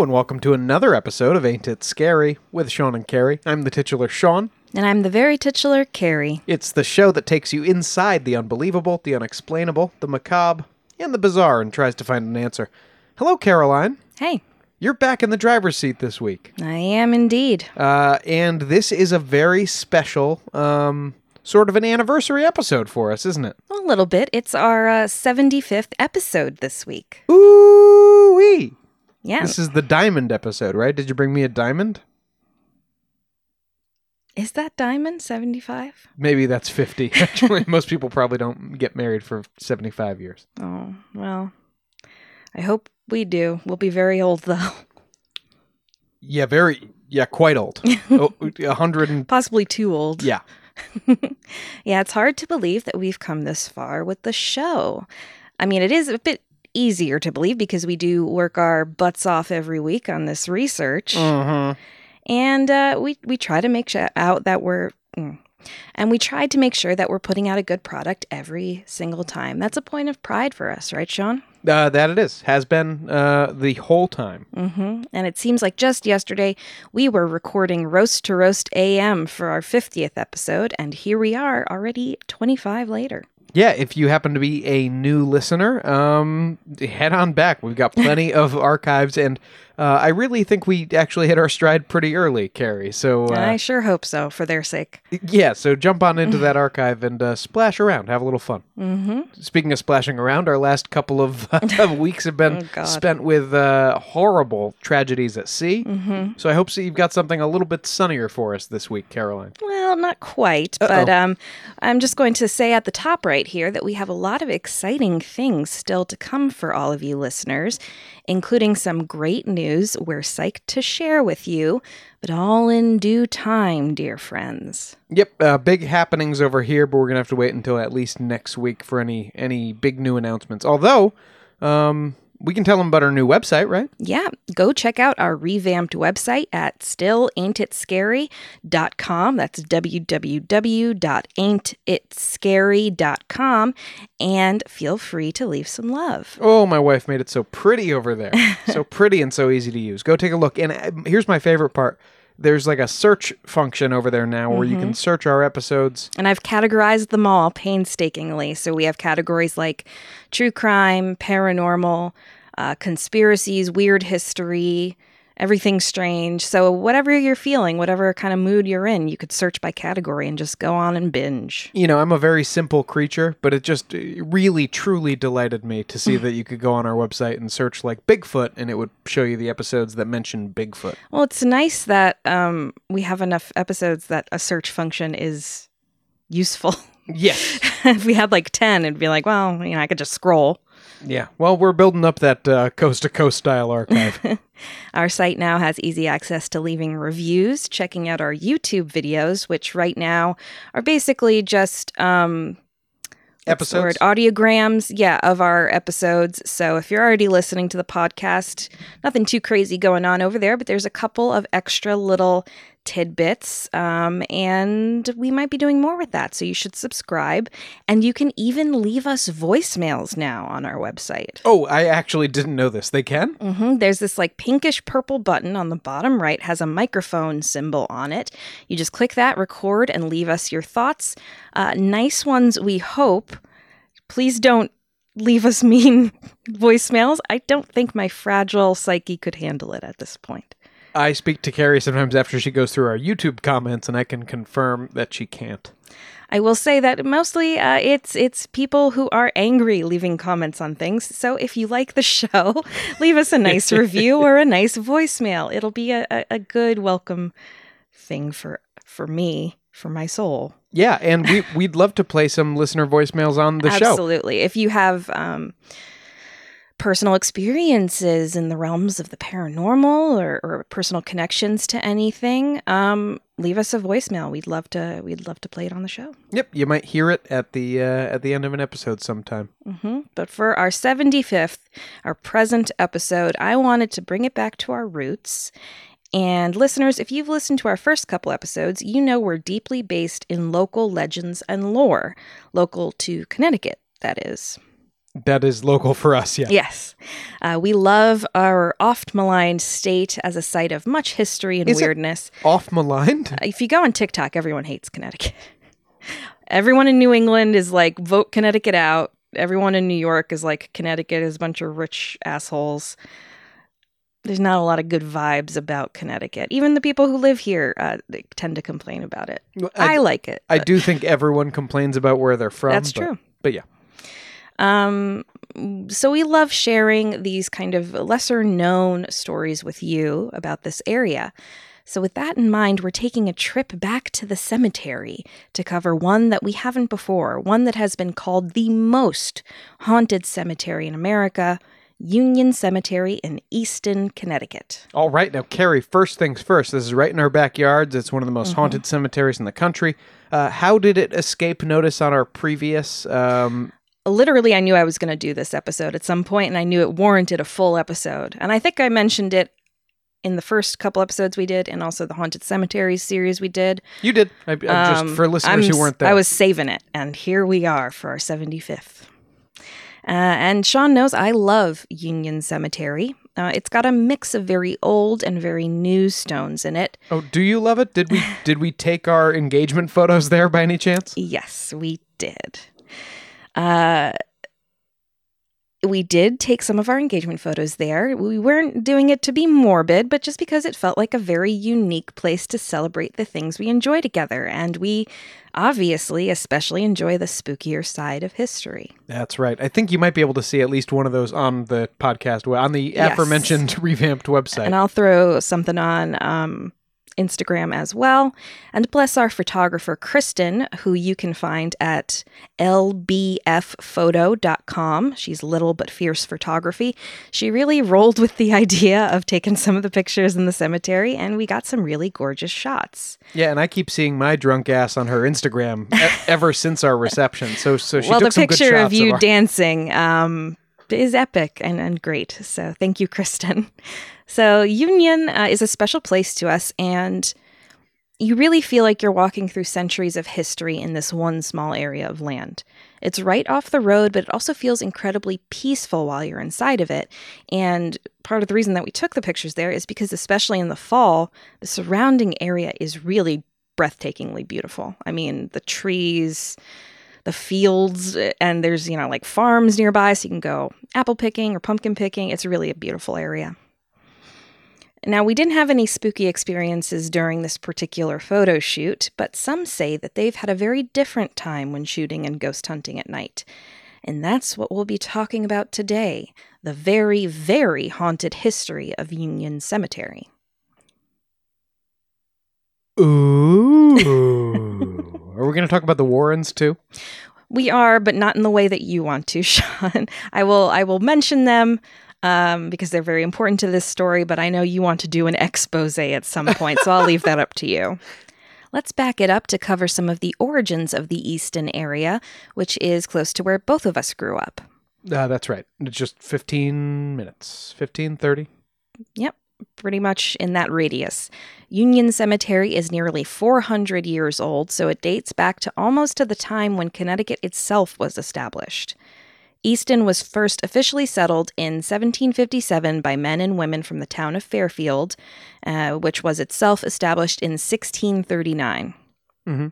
Hello and welcome to another episode of Ain't It Scary with Sean and Carrie. I'm the titular Sean. And I'm the very titular Carrie. It's the show that takes you inside the unbelievable, the unexplainable, the macabre, and the bizarre and tries to find an answer. Hello, Caroline. Hey, You're back in the driver's seat this week. I am indeed. Uh, and this is a very special, um, sort of an anniversary episode for us, isn't it? A little bit. It's our uh, 75th episode this week. Ooh wee! Yeah. This is the diamond episode, right? Did you bring me a diamond? Is that Diamond 75? Maybe that's 50. Actually, most people probably don't get married for 75 years. Oh, well, I hope we do. We'll be very old, though. Yeah, very, yeah, quite old. oh, 100 and, Possibly too old. yeah. Yeah, it's hard to believe that we've come this far with the show. I mean, it is a bit easier to believe because we do work our butts off every week on this research. Uh-huh. and uh, we we try to make sure out that we're mm. and we tried to make sure that we're putting out a good product every single time. That's a point of pride for us, right, Sean? Uh, that it is. Has been uh, the whole time. hmm And it seems like just yesterday we were recording Roast to Roast AM for our 50th episode, and here we are already 25 later. Yeah, if you happen to be a new listener, um, head on back. We've got plenty of archives, and uh, I really think we actually hit our stride pretty early, Carrie. So, uh, I sure hope so, for their sake. yeah, so jump on into that archive and uh, splash around, have a little fun. hmm Speaking of splashing around, our last couple of of weeks have been Oh, spent with uh, horrible tragedies at sea. hmm So I hope so you've got something a little bit sunnier for us this week, Caroline. Well, not quite, but um, I'm just going to say at the top right here that we have a lot of exciting things still to come for all of you listeners, including some great news we're psyched to share with you, but all in due time, dear friends. Yep, uh, big happenings over here, but we're gonna have to wait until at least next week for any any big new announcements. Although, um, we can tell them about our new website, right? Yeah, go check out our revamped website at stillaintitscary.com. That's www.ain'titscary.com and feel free to leave some love. Oh, my wife made it so pretty over there, so pretty and so easy to use. Go take a look. And uh, here's my favorite part: there's like a search function over there now where you can search our episodes. And I've categorized them all painstakingly. So we have categories like true crime, paranormal, uh, conspiracies, weird history, everything strange. So whatever you're feeling, whatever kind of mood you're in, you could search by category and just go on and binge. You know, I'm a very simple creature, but it just really, truly delighted me to see that you could go on our website and search like Bigfoot, and it would show you the episodes that mention Bigfoot. Well, it's nice that um, we have enough episodes that a search function is useful. Yes. if we had like 10, it'd be like, well, you know, I could just scroll. Yeah. Well, we're building up that uh, coast to coast style archive. Our site now has easy access to leaving reviews, checking out our YouTube videos, which right now are basically just um, Episodes. audiograms, yeah, of our episodes. So if you're already listening to the podcast, nothing too crazy going on over there, but there's a couple of extra little tidbits, um, and we might be doing more with that. So you should subscribe, and you can even leave us voicemails now on our website. Oh, I actually didn't know this. They can? hmm There's this like pinkish purple button on the bottom right, has a microphone symbol on it. You just click that, record, and leave us your thoughts. Uh, nice ones, we hope. Please don't leave us mean voicemails. I don't think my fragile psyche could handle it at this point. I speak to Carrie sometimes after she goes through our YouTube comments, and I can confirm that she can't. I will say that mostly uh, it's it's people who are angry leaving comments on things. So if you like the show, leave us a nice review or a nice voicemail. It'll be a, a, a good welcome thing for for me for my soul. Yeah, and we, we'd love to play some listener voicemails on the show. Absolutely. If you have um, personal experiences in the realms of the paranormal or, or personal connections to anything, um, leave us a voicemail. We'd love to. We'd love to play it on the show. Yep, you might hear it at the uh, at the end of an episode sometime. hmm But for our 75th, our present episode, I wanted to bring it back to our roots. And listeners, if you've listened to our first couple episodes, you know we're deeply based in local legends and lore, local to Connecticut, that is. That is local for us, yeah. Yes. Uh, we love our oft maligned state as a site of much history and Is weirdness. Off maligned? Uh, If you go on TikTok, everyone hates Connecticut. everyone in New England is like, vote Connecticut out. Everyone in New York is like, Connecticut is a bunch of rich assholes. There's not a lot of good vibes about Connecticut. Even the people who live here uh, they tend to complain about it. I, I, like it. I but do think everyone complains about where they're from. That's but- true. But yeah. Um, so we love sharing these kind of lesser known stories with you about this area. So, with that in mind, we're taking a trip back to the cemetery to cover one that we haven't before, one that has been called the most haunted cemetery in America Union Cemetery in Easton, Connecticut. All right, now Carrie. First things first. This is right in our backyards. It's one of the most Mm-hmm. haunted cemeteries in the country. Uh, how did it escape notice on our previous? Um, Literally, I knew I was going to do this episode at some point, and I knew it warranted a full episode. And I think I mentioned it in the first couple episodes we did, and also the Haunted Cemeteries series we did. you did. I, I just Um, for listeners I'm who weren't there. I was saving it, and here we are for our 75th. Uh, and Sean knows I love Union Cemetery. Uh, it's got a mix of very old and very new stones in it. Oh, do you love it? Did we did we take our engagement photos there by any chance? Yes, we did. Uh, we did take some of our engagement photos there. We weren't doing it to be morbid, but just because it felt like a very unique place to celebrate the things we enjoy together. And we obviously especially enjoy the spookier side of history. That's right. I think you might be able to see at least one of those on the podcast on the Yes. aforementioned revamped website. And I'll throw something on um, Instagram as well. And bless our photographer, Kristen, who you can find at lbpphoto.com. She's little but fierce photography. She really rolled with the idea of taking some of the pictures in the cemetery, and we got some really gorgeous shots. yeah, and I keep seeing my drunk ass on her Instagram e- ever since our reception. So so she well, took the some good picture of shots you our- dancing um, is epic and, and great. So thank you, Kristen. So Union uh, is a special place to us, and you really feel like you're walking through centuries of history in this one small area of land. It's right off the road, but it also feels incredibly peaceful while you're inside of it. And part of the reason that we took the pictures there is because, especially in the fall, the surrounding area is really breathtakingly beautiful. I mean, the trees, the fields, and there's, you know, like farms nearby, so you can go apple picking or pumpkin picking. It's really a beautiful area. Now, we didn't have any spooky experiences during this particular photo shoot, but some say that they've had a very different time when shooting and ghost hunting at night. And that's what we'll be talking about today the very, very haunted history of Union Cemetery. Ooh. Are we going to talk about the Warrens too? We are, but not in the way that you want to, Sean. I will I will mention them um, because they're very important to this story, but I know you want to do an expose at some point, so I'll leave that up to you. Let's back it up to cover some of the origins of the Easton area, which is close to where both of us grew up. Uh, that's right. It's just 15 minutes. 15, 30. Yep, pretty much in that radius. Union Cemetery is nearly 400 years old, so it dates back to almost to the time when Connecticut itself was established. Easton was first officially settled in 1757 by men and women from the town of Fairfield, uh, which was itself established in 1639. Mhm.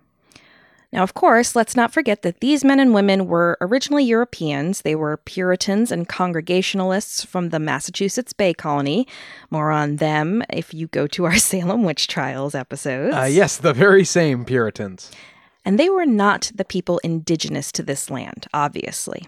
Now, of course, let's not forget that these men and women were originally Europeans. They were Puritans and Congregationalists from the Massachusetts Bay Colony. More on them if you go to our Salem Witch Trials episodes. Uh, yes, the very same Puritans. And they were not the people indigenous to this land, obviously.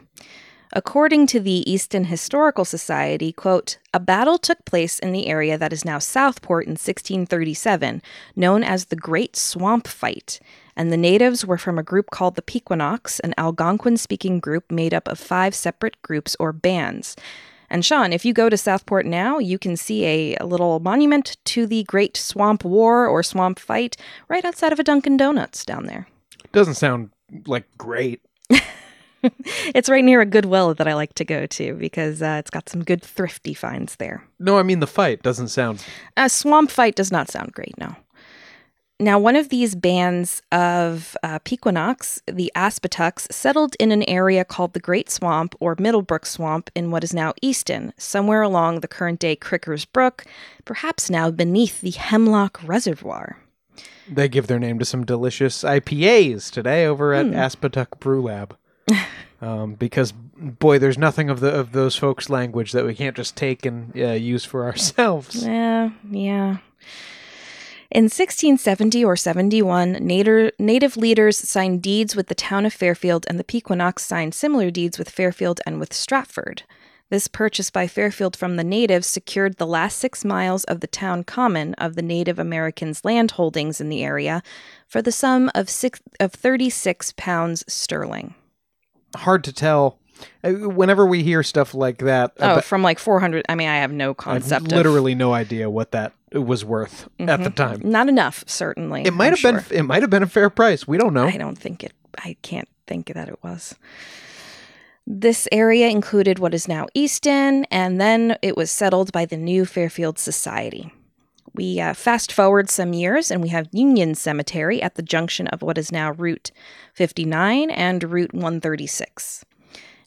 According to the Easton Historical Society, quote, a battle took place in the area that is now Southport in 1637, known as the Great Swamp Fight, and the natives were from a group called the Pequannox, an Algonquin speaking group made up of five separate groups or bands. And Sean, if you go to Southport now, you can see a, a little monument to the Great Swamp War or Swamp Fight right outside of a Dunkin' Donuts down there. Doesn't sound like great. It's right near a Goodwill that I like to go to because uh, it's got some good thrifty finds there. No, I mean the fight doesn't sound. A swamp fight does not sound great, no. Now, one of these bands of uh, Pequannox, the Aspetucks, settled in an area called the Great Swamp or Middlebrook Swamp in what is now Easton, somewhere along the current day Crickers Brook, perhaps now beneath the Hemlock Reservoir. They give their name to some delicious IPAs today over at Aspetuck Brew Lab. Um, because boy, there's nothing of the of those folks' language that we can't just take and uh, use for ourselves. Yeah, yeah. In 1670 or 71, native, native leaders signed deeds with the town of Fairfield, and the Pequannox signed similar deeds with Fairfield and with Stratford. This purchase by Fairfield from the natives secured the last six miles of the town common of the Native Americans' land holdings in the area for the sum of six of 36 pounds sterling. Hard to tell. Uh, Whenever we hear stuff like that, Oh, about- from like 400. I mean, I have no I've concept of literally no idea what that was worth at the time. Not enough, certainly. It might I'm have been it might have been a fair price. We don't know. I don't think it, I can't think that it was. This area included what is now Easton, and then it was settled by the new Fairfield Society. We uh, fast forward some years, and we have Union Cemetery at the junction of what is now Route 59 and Route 136.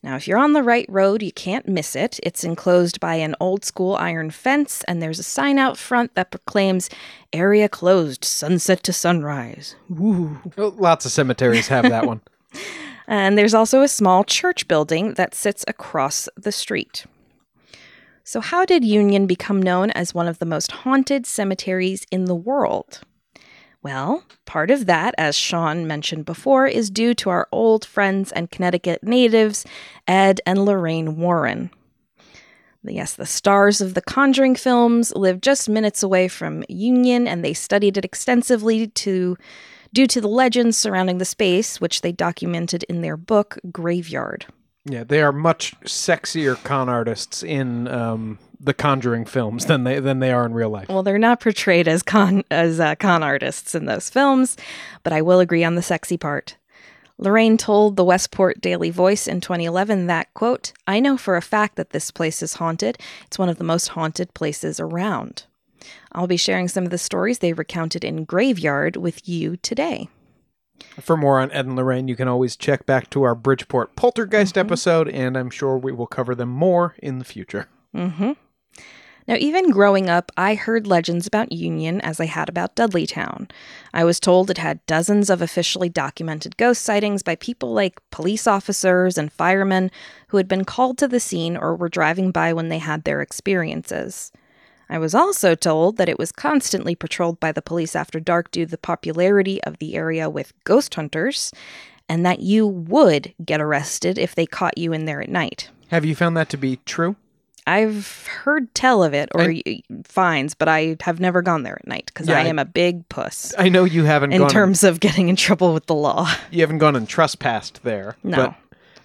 Now, if you're on the right road, you can't miss it. It's enclosed by an old school iron fence, and there's a sign out front that proclaims area closed sunset to sunrise. Woo. Oh, Lots of cemeteries have that one. And there's also a small church building that sits across the street. So, how did Union become known as one of the most haunted cemeteries in the world? Well, part of that, as Sean mentioned before, is due to our old friends and Connecticut natives, Ed and Lorraine Warren. Yes, the stars of the Conjuring films live just minutes away from Union, and they studied it extensively to due to the legends surrounding the space, which they documented in their book Graveyard. Yeah, they are much sexier con artists in um, the Conjuring films than they than they are in real life. Well, they're not portrayed as con as uh, con artists in those films, but I will agree on the sexy part. Lorraine told the Westport Daily Voice in 2011 that, quote, I know for a fact that this place is haunted. It's one of the most haunted places around. I'll be sharing some of the stories they recounted in Graveyard with you today. For more on Ed and Lorraine, you can always check back to our Bridgeport Poltergeist episode, and I'm sure we will cover them more in the future. Mm-hmm. Now, even growing up, I heard legends about Union as I had about Dudleytown. I was told it had dozens of officially documented ghost sightings by people like police officers and firemen who had been called to the scene or were driving by when they had their experiences. I was also told that it was constantly patrolled by the police after dark due to the popularity of the area with ghost hunters, and that you would get arrested if they caught you in there at night. Have you found that to be true? I've heard tell of it or y fines, but I have never gone there at night because Yeah, I I- am a big puss I know you haven't in terms of getting in trouble with the law. you haven't gone and trespassed there. No.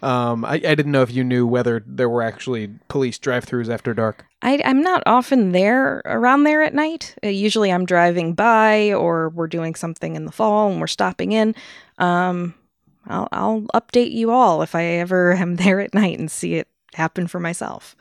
But um, I, I didn't know if you knew whether there were actually police drive-throughs after dark. I, I'm not often there around there at night. Uh, usually I'm driving by or we're doing something in the fall and we're stopping in. Um, I'll, I'll update you all if I ever am there at night and see it happen for myself.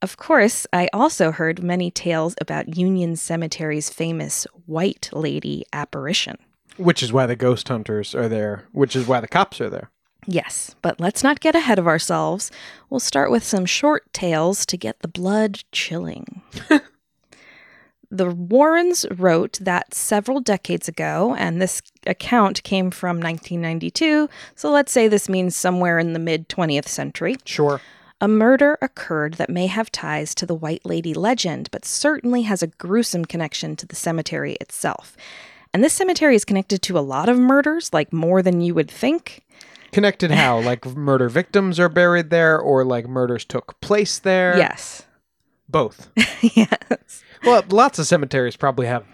Of course, I also heard many tales about Union Cemetery's famous White Lady apparition. Which is why the ghost hunters are there. Which is why the cops are there. Yes, but let's not get ahead of ourselves. We'll start with some short tales to get the blood chilling. the Warrens wrote that several decades ago, and this account came from 1992, so let's say this means somewhere in the mid 20th century. Sure. A murder occurred that may have ties to the White Lady legend, but certainly has a gruesome connection to the cemetery itself. And this cemetery is connected to a lot of murders, like more than you would think. Connected how? like murder victims are buried there, or like murders took place there? Yes. Both. yes. well, lots of cemeteries probably have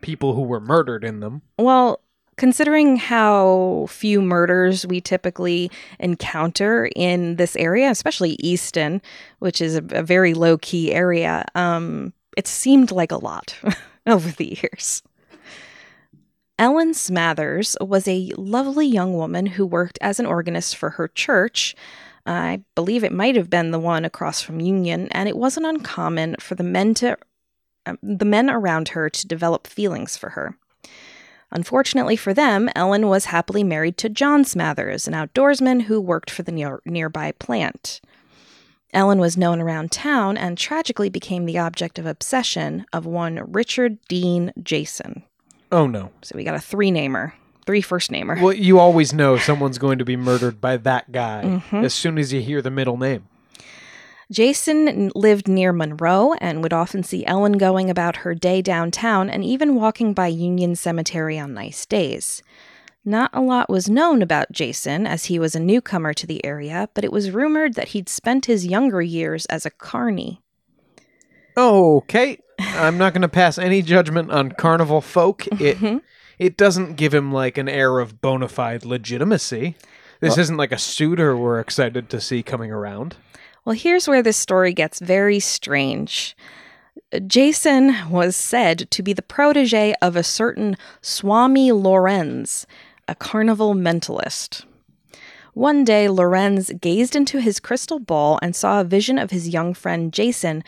people who were murdered in them. Well, considering how few murders we typically encounter in this area, especially Easton, which is a, a very low key area, um, it seemed like a lot over the years. Ellen Smathers was a lovely young woman who worked as an organist for her church. I believe it might have been the one across from Union, and it wasn't uncommon for the men to um, the men around her to develop feelings for her. Unfortunately for them, Ellen was happily married to John Smathers, an outdoorsman who worked for the near- nearby plant. Ellen was known around town and tragically became the object of obsession of one Richard Dean Jason. Oh no. So we got a three namer, three first namer. Well, you always know someone's going to be murdered by that guy Mhm. as soon as you hear the middle name. Jason lived near Monroe and would often see Ellen going about her day downtown and even walking by Union Cemetery on nice days. Not a lot was known about Jason as he was a newcomer to the area, but it was rumored that he'd spent his younger years as a carny. Okay. I'm not going to pass any judgment on carnival folk. It Mhm. it doesn't give him like an air of bona fide legitimacy. This isn't like a suitor we're excited to see coming around. Well, here's where this story gets very strange. Jason was said to be the protege of a certain Swami Lorenz, a carnival mentalist. One day, Lorenz gazed into his crystal ball and saw a vision of his young friend Jason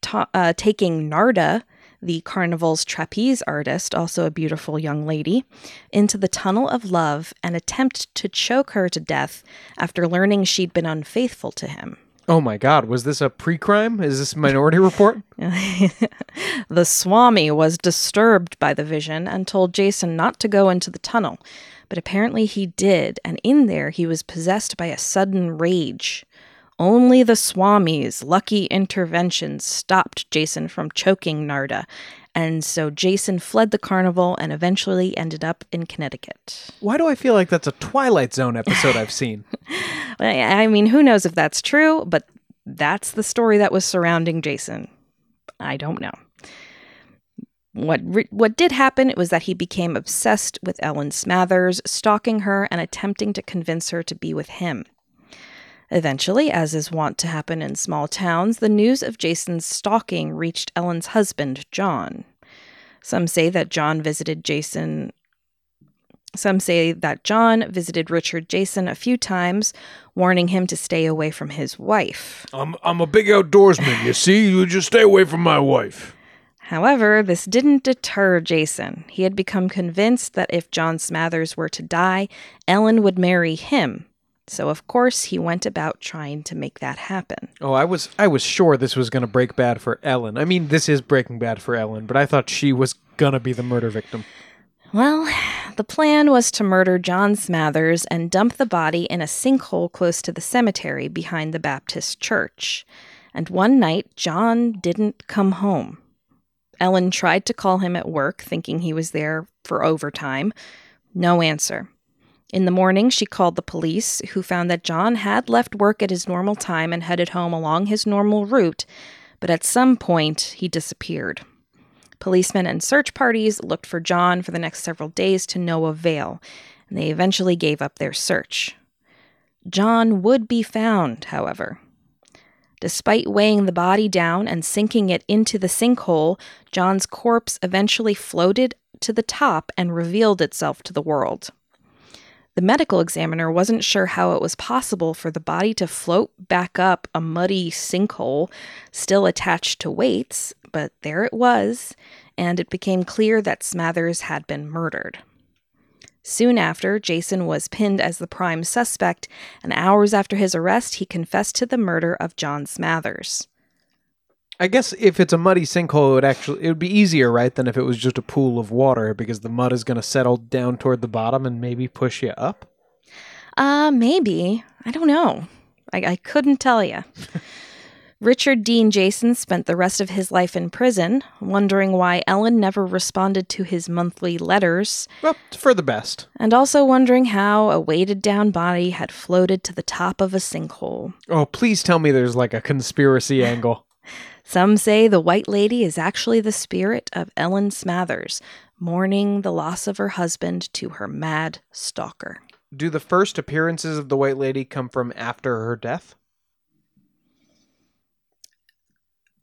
ta- uh, taking Narda, the carnival's trapeze artist, also a beautiful young lady, into the tunnel of love and attempt to choke her to death after learning she'd been unfaithful to him. Oh my god, was this a pre-crime? Is this Minority Report? the Swami was disturbed by the vision and told Jason not to go into the tunnel, but apparently he did, and in there he was possessed by a sudden rage. Only the Swami's lucky intervention stopped Jason from choking Narda, and so Jason fled the carnival and eventually ended up in Connecticut. Why do I feel like that's a Twilight Zone episode I've seen? I mean, who knows if that's true, but that's the story that was surrounding Jason. I don't know. What re- what did happen was that he became obsessed with Ellen Smathers, stalking her and attempting to convince her to be with him. Eventually, as is wont to happen in small towns, the news of Jason's stalking reached Ellen's husband, John. Some say that John visited Jason some say that John visited Richard Jason a few times, warning him to stay away from his wife. I'm I'm a big outdoorsman, you see? You just stay away from my wife. However, this didn't deter Jason. He had become convinced that if John Smathers were to die, Ellen would marry him. So, of course, he went about trying to make that happen. Oh, I was I was sure this was gonna break bad for Ellen. I mean, this is breaking bad for Ellen, but I thought she was gonna be the murder victim. Well, the plan was to murder John Smathers and dump the body in a sinkhole close to the cemetery behind the Baptist church. And one night, John didn't come home. Ellen tried to call him at work, thinking he was there for overtime. No answer. In the morning, she called the police, who found that John had left work at his normal time and headed home along his normal route, but at some point, he disappeared. Policemen and search parties looked for John for the next several days to no avail, and they eventually gave up their search. John would be found, however. Despite weighing the body down and sinking it into the sinkhole, John's corpse eventually floated to the top and revealed itself to the world. The medical examiner wasn't sure how it was possible for the body to float back up a muddy sinkhole still attached to weights, but there it was, and it became clear that Smathers had been murdered. Soon after, Jason was pinned as the prime suspect, and hours after his arrest, he confessed to the murder of John Smathers. I guess if it's a muddy sinkhole, it would actually it would be easier, right, than if it was just a pool of water because the mud is going to settle down toward the bottom and maybe push you up. Uh, maybe. I don't know. I, I couldn't tell you. Richard Dean Jason spent the rest of his life in prison, wondering why Ellen never responded to his monthly letters, Well, for the best. and also wondering how a weighted down body had floated to the top of a sinkhole. Oh, please tell me there's like a conspiracy angle. Some say the White Lady is actually the spirit of Ellen Smathers, mourning the loss of her husband to her mad stalker. Do the first appearances of the White Lady come from after her death?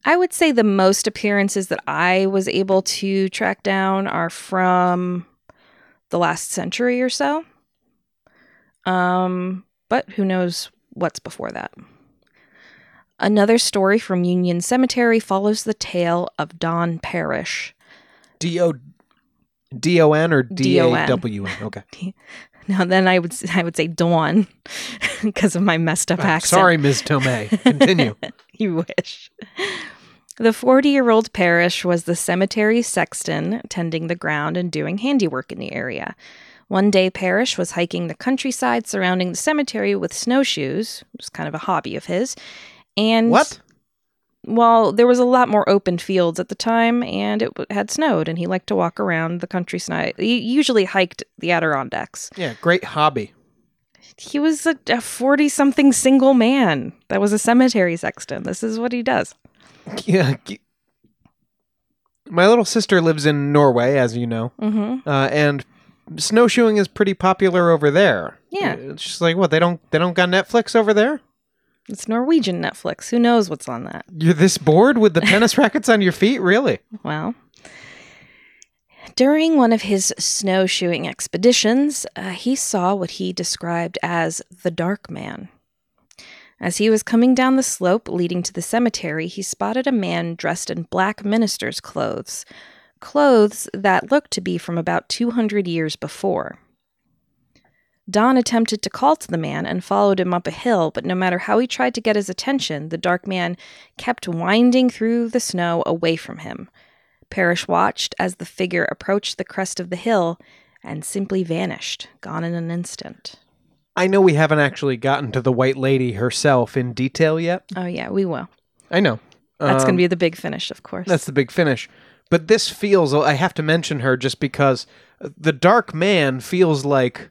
I would say the most appearances that I was able to track down are from the last century or so. Um, but who knows what's before that. Another story from Union Cemetery follows the tale of Don Parrish. D O D O N or D. A W N? Okay. No, then I would I would say Dawn because of my messed up Ah, accent. Sorry, Ms. Tomei. Continue. You wish. The 40 year old Parrish was the cemetery sexton, tending the ground and doing handiwork in the area. One day, Parrish was hiking the countryside surrounding the cemetery with snowshoes, it was kind of a hobby of his. And what? well, there was a lot more open fields at the time, and it had snowed, and he liked to walk around the countryside. He usually hiked the Adirondacks. Yeah, great hobby. He was a 40 something single man that was a cemetery sexton. This is what he does. Yeah. My little sister lives in Norway, as you know, Mm-hmm. uh, and snowshoeing is pretty popular over there. Yeah. It's just like what they don't they don't got Netflix over there. It's Norwegian Netflix. Who knows what's on that? You're this bored with the tennis rackets on your feet, really? Well, during one of his snowshoeing expeditions, uh, he saw what he described as the Dark Man. As he was coming down the slope leading to the cemetery, he spotted a man dressed in black minister's clothes, clothes that looked to be from about 200 years before. Don attempted to call to the man and followed him up a hill, but no matter how he tried to get his attention, the dark man kept winding through the snow away from him. Parrish watched as the figure approached the crest of the hill and simply vanished, gone in an instant. I know we haven't actually gotten to the White Lady herself in detail yet. Oh, yeah, we will. I know. That's going Um, to be the big finish, of course. That's the big finish. But this feels, I have to mention her just because the Dark Man feels like,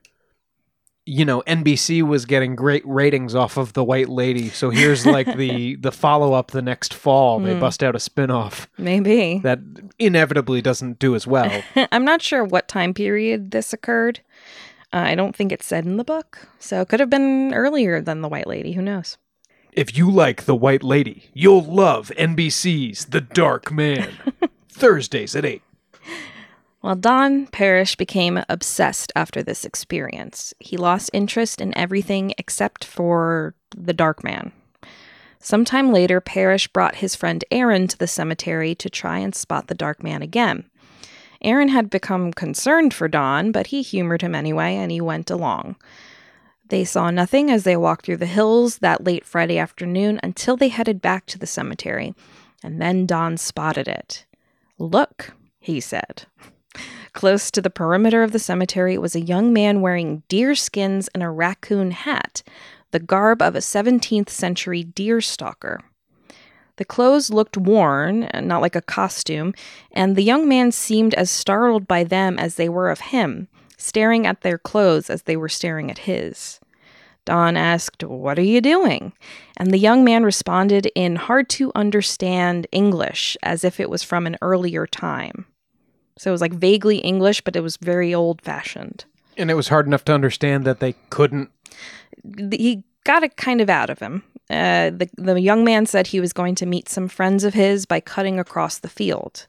you know, NBC was getting great ratings off of the White Lady. So here's like the the follow up the next fall. They Hmm. bust out a spin off Maybe. that inevitably doesn't do as well. I'm not sure what time period this occurred. Uh, I don't think it's said in the book. So it could have been earlier than The White Lady. Who knows? if you like the White Lady, you'll love NBC's The Dark Man. Thursdays at 8. Well, Don Parrish became obsessed after this experience. He lost interest in everything except for the Dark Man. Sometime later, Parrish brought his friend Aaron to the cemetery to try and spot the Dark Man again. Aaron had become concerned for Don, but he humored him anyway and he went along. They saw nothing as they walked through the hills that late Friday afternoon until they headed back to the cemetery, and then Don spotted it. Look, he said. Close to the perimeter of the cemetery was a young man wearing deer skins and a raccoon hat, the garb of a 17th century deer stalker. The clothes looked worn, not like a costume, and the young man seemed as startled by them as they were of him, staring at their clothes as they were staring at his. Don asked, What are you doing? And the young man responded in hard to understand English, as if it was from an earlier time. So it was like vaguely English, but it was very old fashioned. And it was hard enough to understand that they couldn't. He got it kind of out of him. Uh, the, the young man said he was going to meet some friends of his by cutting across the field.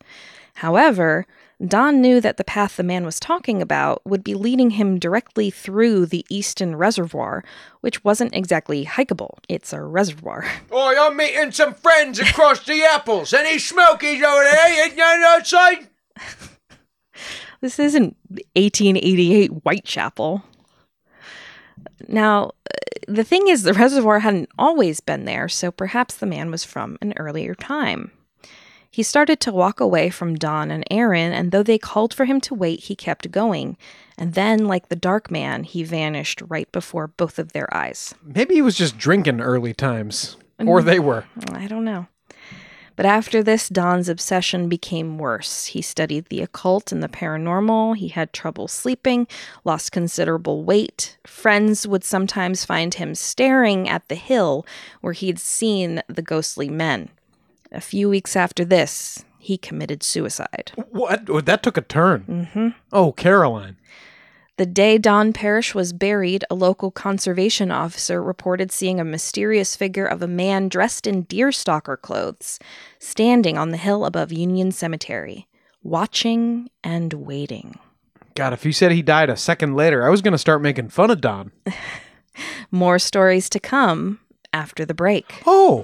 However, Don knew that the path the man was talking about would be leading him directly through the Easton Reservoir, which wasn't exactly hikeable. It's a reservoir. Oh, I'm meeting some friends across the apples. Any smokies over there? You know outside? This isn't 1888 Whitechapel. Now, the thing is, the reservoir hadn't always been there, so perhaps the man was from an earlier time. He started to walk away from Don and Aaron, and though they called for him to wait, he kept going. And then, like the dark man, he vanished right before both of their eyes. Maybe he was just drinking early times. Or mm-hmm. they were. I don't know. But after this, Don's obsession became worse. He studied the occult and the paranormal. He had trouble sleeping, lost considerable weight. Friends would sometimes find him staring at the hill where he'd seen the ghostly men. A few weeks after this, he committed suicide. What? That took a turn. Mm-hmm. Oh, Caroline. The day Don Parrish was buried, a local conservation officer reported seeing a mysterious figure of a man dressed in deerstalker clothes standing on the hill above Union Cemetery, watching and waiting. God, if you said he died a second later, I was going to start making fun of Don. More stories to come after the break. Oh.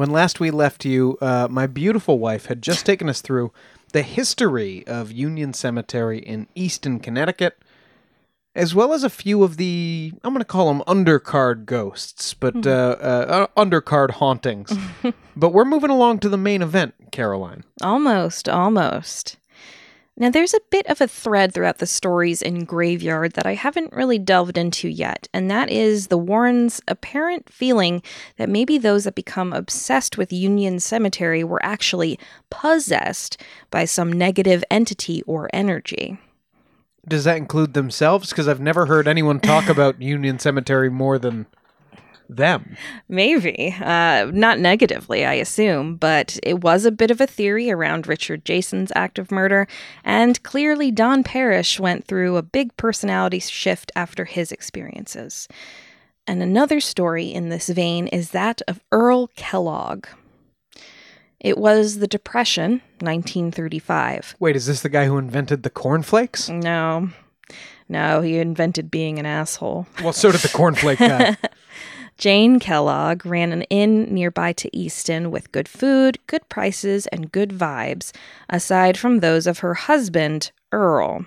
When last we left you, uh, my beautiful wife had just taken us through the history of Union Cemetery in Easton, Connecticut, as well as a few of the, I'm going to call them undercard ghosts, but uh, uh, uh, undercard hauntings. but we're moving along to the main event, Caroline. Almost, almost. Now, there's a bit of a thread throughout the stories in Graveyard that I haven't really delved into yet, and that is the Warrens' apparent feeling that maybe those that become obsessed with Union Cemetery were actually possessed by some negative entity or energy. Does that include themselves? Because I've never heard anyone talk about Union Cemetery more than them. Maybe. Uh, not negatively, I assume, but it was a bit of a theory around Richard Jason's act of murder, and clearly Don Parrish went through a big personality shift after his experiences. And another story in this vein is that of Earl Kellogg. It was the Depression, 1935. Wait, is this the guy who invented the cornflakes? No. No, he invented being an asshole. Well, so did the cornflake guy. Jane Kellogg ran an inn nearby to Easton with good food, good prices, and good vibes, aside from those of her husband, Earl.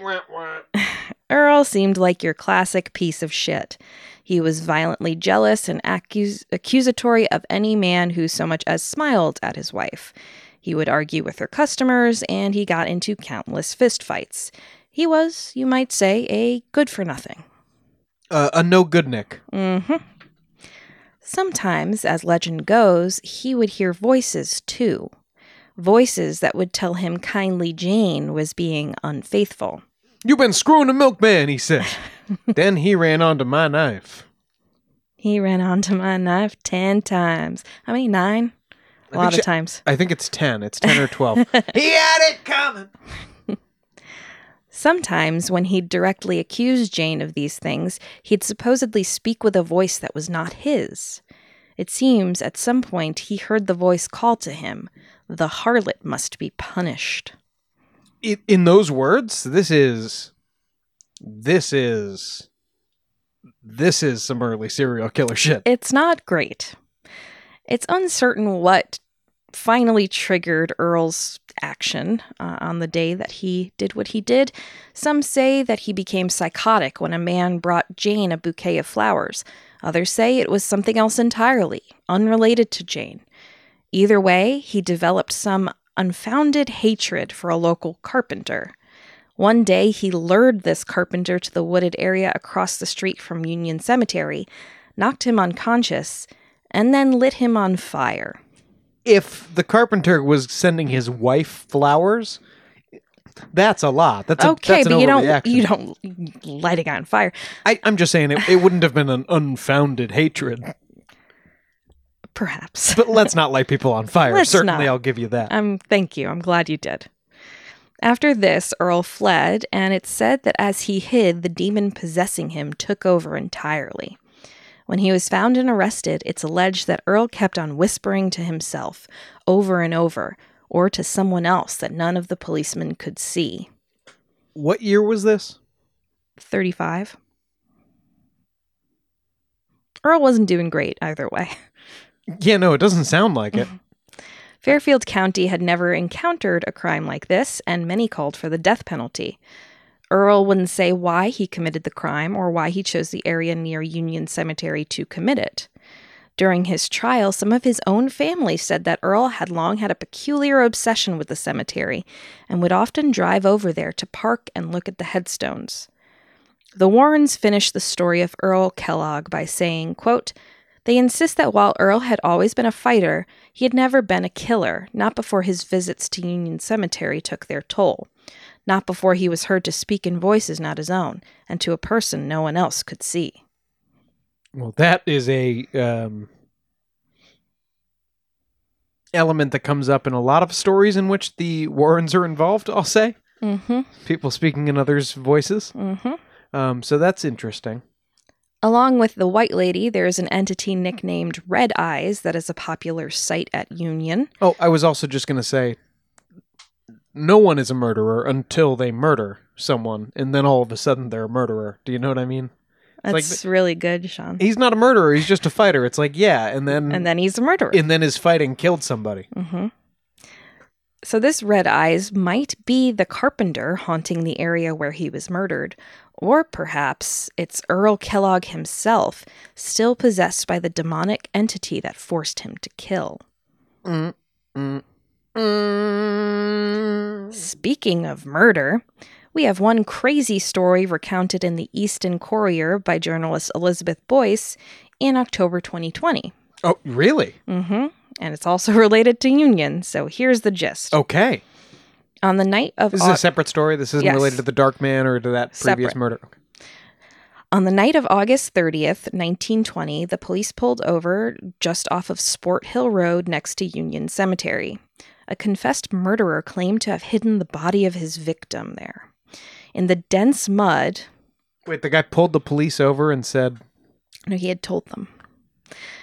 What? What? Earl seemed like your classic piece of shit. He was violently jealous and accus- accusatory of any man who so much as smiled at his wife. He would argue with her customers, and he got into countless fistfights. He was, you might say, a good for nothing. Uh, a no good Nick. Mm-hmm. Sometimes, as legend goes, he would hear voices too. Voices that would tell him kindly Jane was being unfaithful. You've been screwing the milkman, he said. then he ran onto my knife. He ran onto my knife ten times. How many? Nine? A lot of she- times. I think it's 10. It's 10 or 12. he had it coming. Sometimes, when he'd directly accuse Jane of these things, he'd supposedly speak with a voice that was not his. It seems at some point he heard the voice call to him, The harlot must be punished. I- in those words, this is. This is. This is some early serial killer shit. It's not great. It's uncertain what finally triggered Earl's action uh, on the day that he did what he did. Some say that he became psychotic when a man brought Jane a bouquet of flowers. Others say it was something else entirely, unrelated to Jane. Either way, he developed some unfounded hatred for a local carpenter. One day, he lured this carpenter to the wooded area across the street from Union Cemetery, knocked him unconscious, and then lit him on fire. If the carpenter was sending his wife flowers, that's a lot. That's a, okay, that's but you don't you don't light a guy on fire. I, I'm just saying it, it wouldn't have been an unfounded hatred. Perhaps. But let's not light people on fire. Let's Certainly, not. I'll give you that. Um, thank you. I'm glad you did. After this, Earl fled, and it's said that as he hid, the demon possessing him took over entirely. When he was found and arrested, it's alleged that Earl kept on whispering to himself over and over, or to someone else that none of the policemen could see. What year was this? 35. Earl wasn't doing great either way. Yeah, no, it doesn't sound like it. Fairfield County had never encountered a crime like this, and many called for the death penalty. Earl wouldn't say why he committed the crime or why he chose the area near Union Cemetery to commit it. During his trial, some of his own family said that Earl had long had a peculiar obsession with the cemetery and would often drive over there to park and look at the headstones. The Warrens finished the story of Earl Kellogg by saying, quote, They insist that while Earl had always been a fighter, he had never been a killer, not before his visits to Union Cemetery took their toll, not before he was heard to speak in voices not his own, and to a person no one else could see. Well, that is a um, element that comes up in a lot of stories in which the Warrens are involved. I'll say Mm-hmm. people speaking in others' voices. Mm-hmm. Um, so that's interesting. Along with the White Lady, there is an entity nicknamed Red Eyes that is a popular sight at Union. Oh, I was also just going to say no one is a murderer until they murder someone, and then all of a sudden they're a murderer. Do you know what I mean? like That's really good, Sean. He's not a murderer, he's just a fighter. It's like, yeah, and then And then he's a murderer. and then his fighting killed somebody. hmm So this Red Eyes might be the carpenter haunting the area where he was murdered, or perhaps it's Earl Kellogg himself, still possessed by the demonic entity that forced him to kill. Mm, mm, mm. Speaking of murder, we have one crazy story recounted in the Easton Courier by journalist Elizabeth Boyce in October 2020. Oh, really? Mm hmm. And it's also related to Union, so here's the gist. Okay. On the night of This is a separate story. This isn't Yes. related to the Dark Man or to that previous Separate. murder. Okay. On the night of August 30th, 1920, the police pulled over just off of Sport Hill Road next to Union Cemetery. A confessed murderer claimed to have hidden the body of his victim there. In the dense mud, Wait, the guy pulled the police over and said, no, he had told them.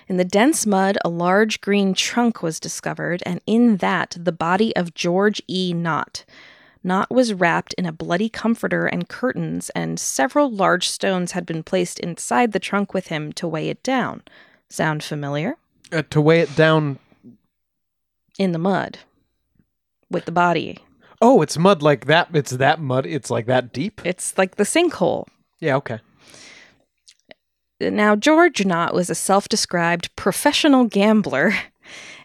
In the dense mud, a large green trunk was discovered, and in that, the body of George E. Knott. Knott was wrapped in a bloody comforter and curtains, and several large stones had been placed inside the trunk with him to weigh it down. Sound familiar? uh, to weigh it down. In the mud. With the body. Oh, it's mud like that. It's that mud. It's like that deep. It's like the sinkhole. Yeah, okay. Now, George Knott was a self described professional gambler,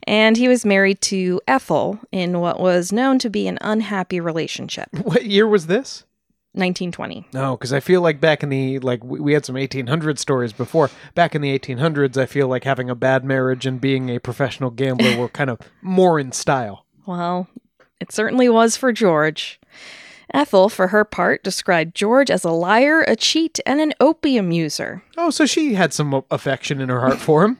and he was married to Ethel in what was known to be an unhappy relationship. What year was this? 1920. No, because I feel like back in the like we had some 1800 stories before. Back in the 1800s, I feel like having a bad marriage and being a professional gambler were kind of more in style. Well, it certainly was for George. Ethel, for her part, described George as a liar, a cheat, and an opium user. Oh, so she had some affection in her heart for him.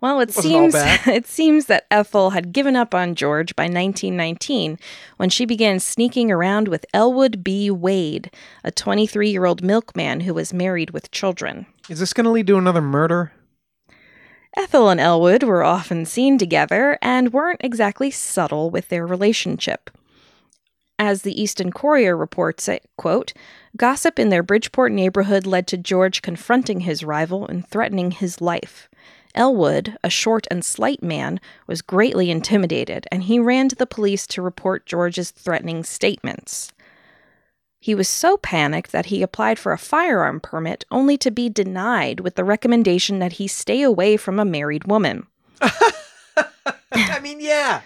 Well, it Wasn't seems it seems that Ethel had given up on George by 1919 when she began sneaking around with Elwood B. Wade, a 23-year-old milkman who was married with children. Is this going to lead to another murder? Ethel and Elwood were often seen together and weren't exactly subtle with their relationship. As the Easton Courier reports it, quote, gossip in their Bridgeport neighborhood led to George confronting his rival and threatening his life. Elwood, a short and slight man, was greatly intimidated, and he ran to the police to report George's threatening statements. He was so panicked that he applied for a firearm permit only to be denied with the recommendation that he stay away from a married woman. I mean, yeah.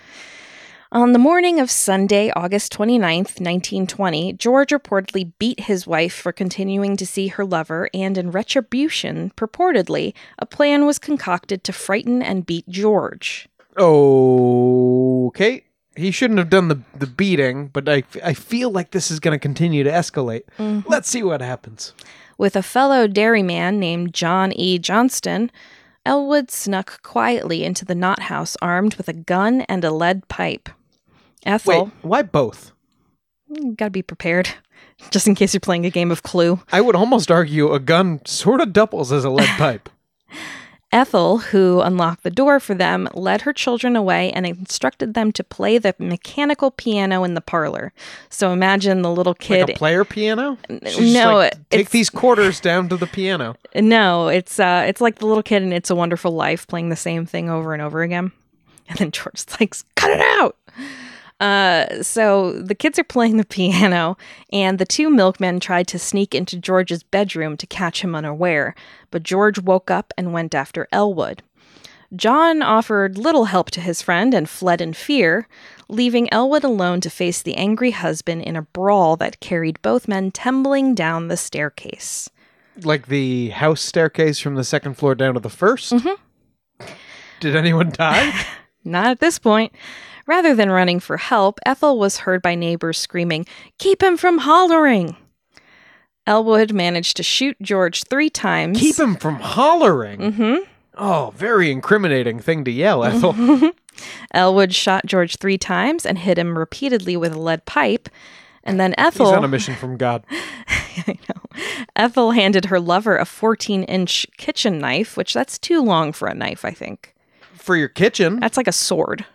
On the morning of Sunday, August 29th, 1920, George reportedly beat his wife for continuing to see her lover, and in retribution, purportedly, a plan was concocted to frighten and beat George. Okay. He shouldn't have done the the beating, but I, I feel like this is going to continue to escalate. Mm-hmm. Let's see what happens. With a fellow dairyman named John E. Johnston, Elwood snuck quietly into the Knott house armed with a gun and a lead pipe. Wait, Ethel, why both? gotta be prepared, just in case you're playing a game of Clue. I would almost argue a gun sort of doubles as a lead pipe. Ethel, who unlocked the door for them, led her children away and instructed them to play the mechanical piano in the parlor. So imagine the little kid. Like a player piano? She's no, like, take these quarters down to the piano. no, it's uh, it's like the little kid in It's a Wonderful Life playing the same thing over and over again. And then George's like, "Cut it out!" Uh, so the kids are playing the piano, and the two milkmen tried to sneak into George's bedroom to catch him unaware, but George woke up and went after Elwood. John offered little help to his friend and fled in fear, leaving Elwood alone to face the angry husband in a brawl that carried both men tumbling down the staircase. Like the house staircase from the second floor down to the 1st Did anyone die? Not at this point. Rather than running for help, Ethel was heard by neighbors screaming, Keep him from hollering! Elwood managed to shoot George three times. Keep him from hollering. hmm Oh, very incriminating thing to yell, Ethel. Elwood shot George three times and hit him repeatedly with a lead pipe. And then Ethel. He's on a mission from God. I know, Ethel handed her lover a 14-inch kitchen knife, which that's too long for a knife. I think For your kitchen. that's like a sword.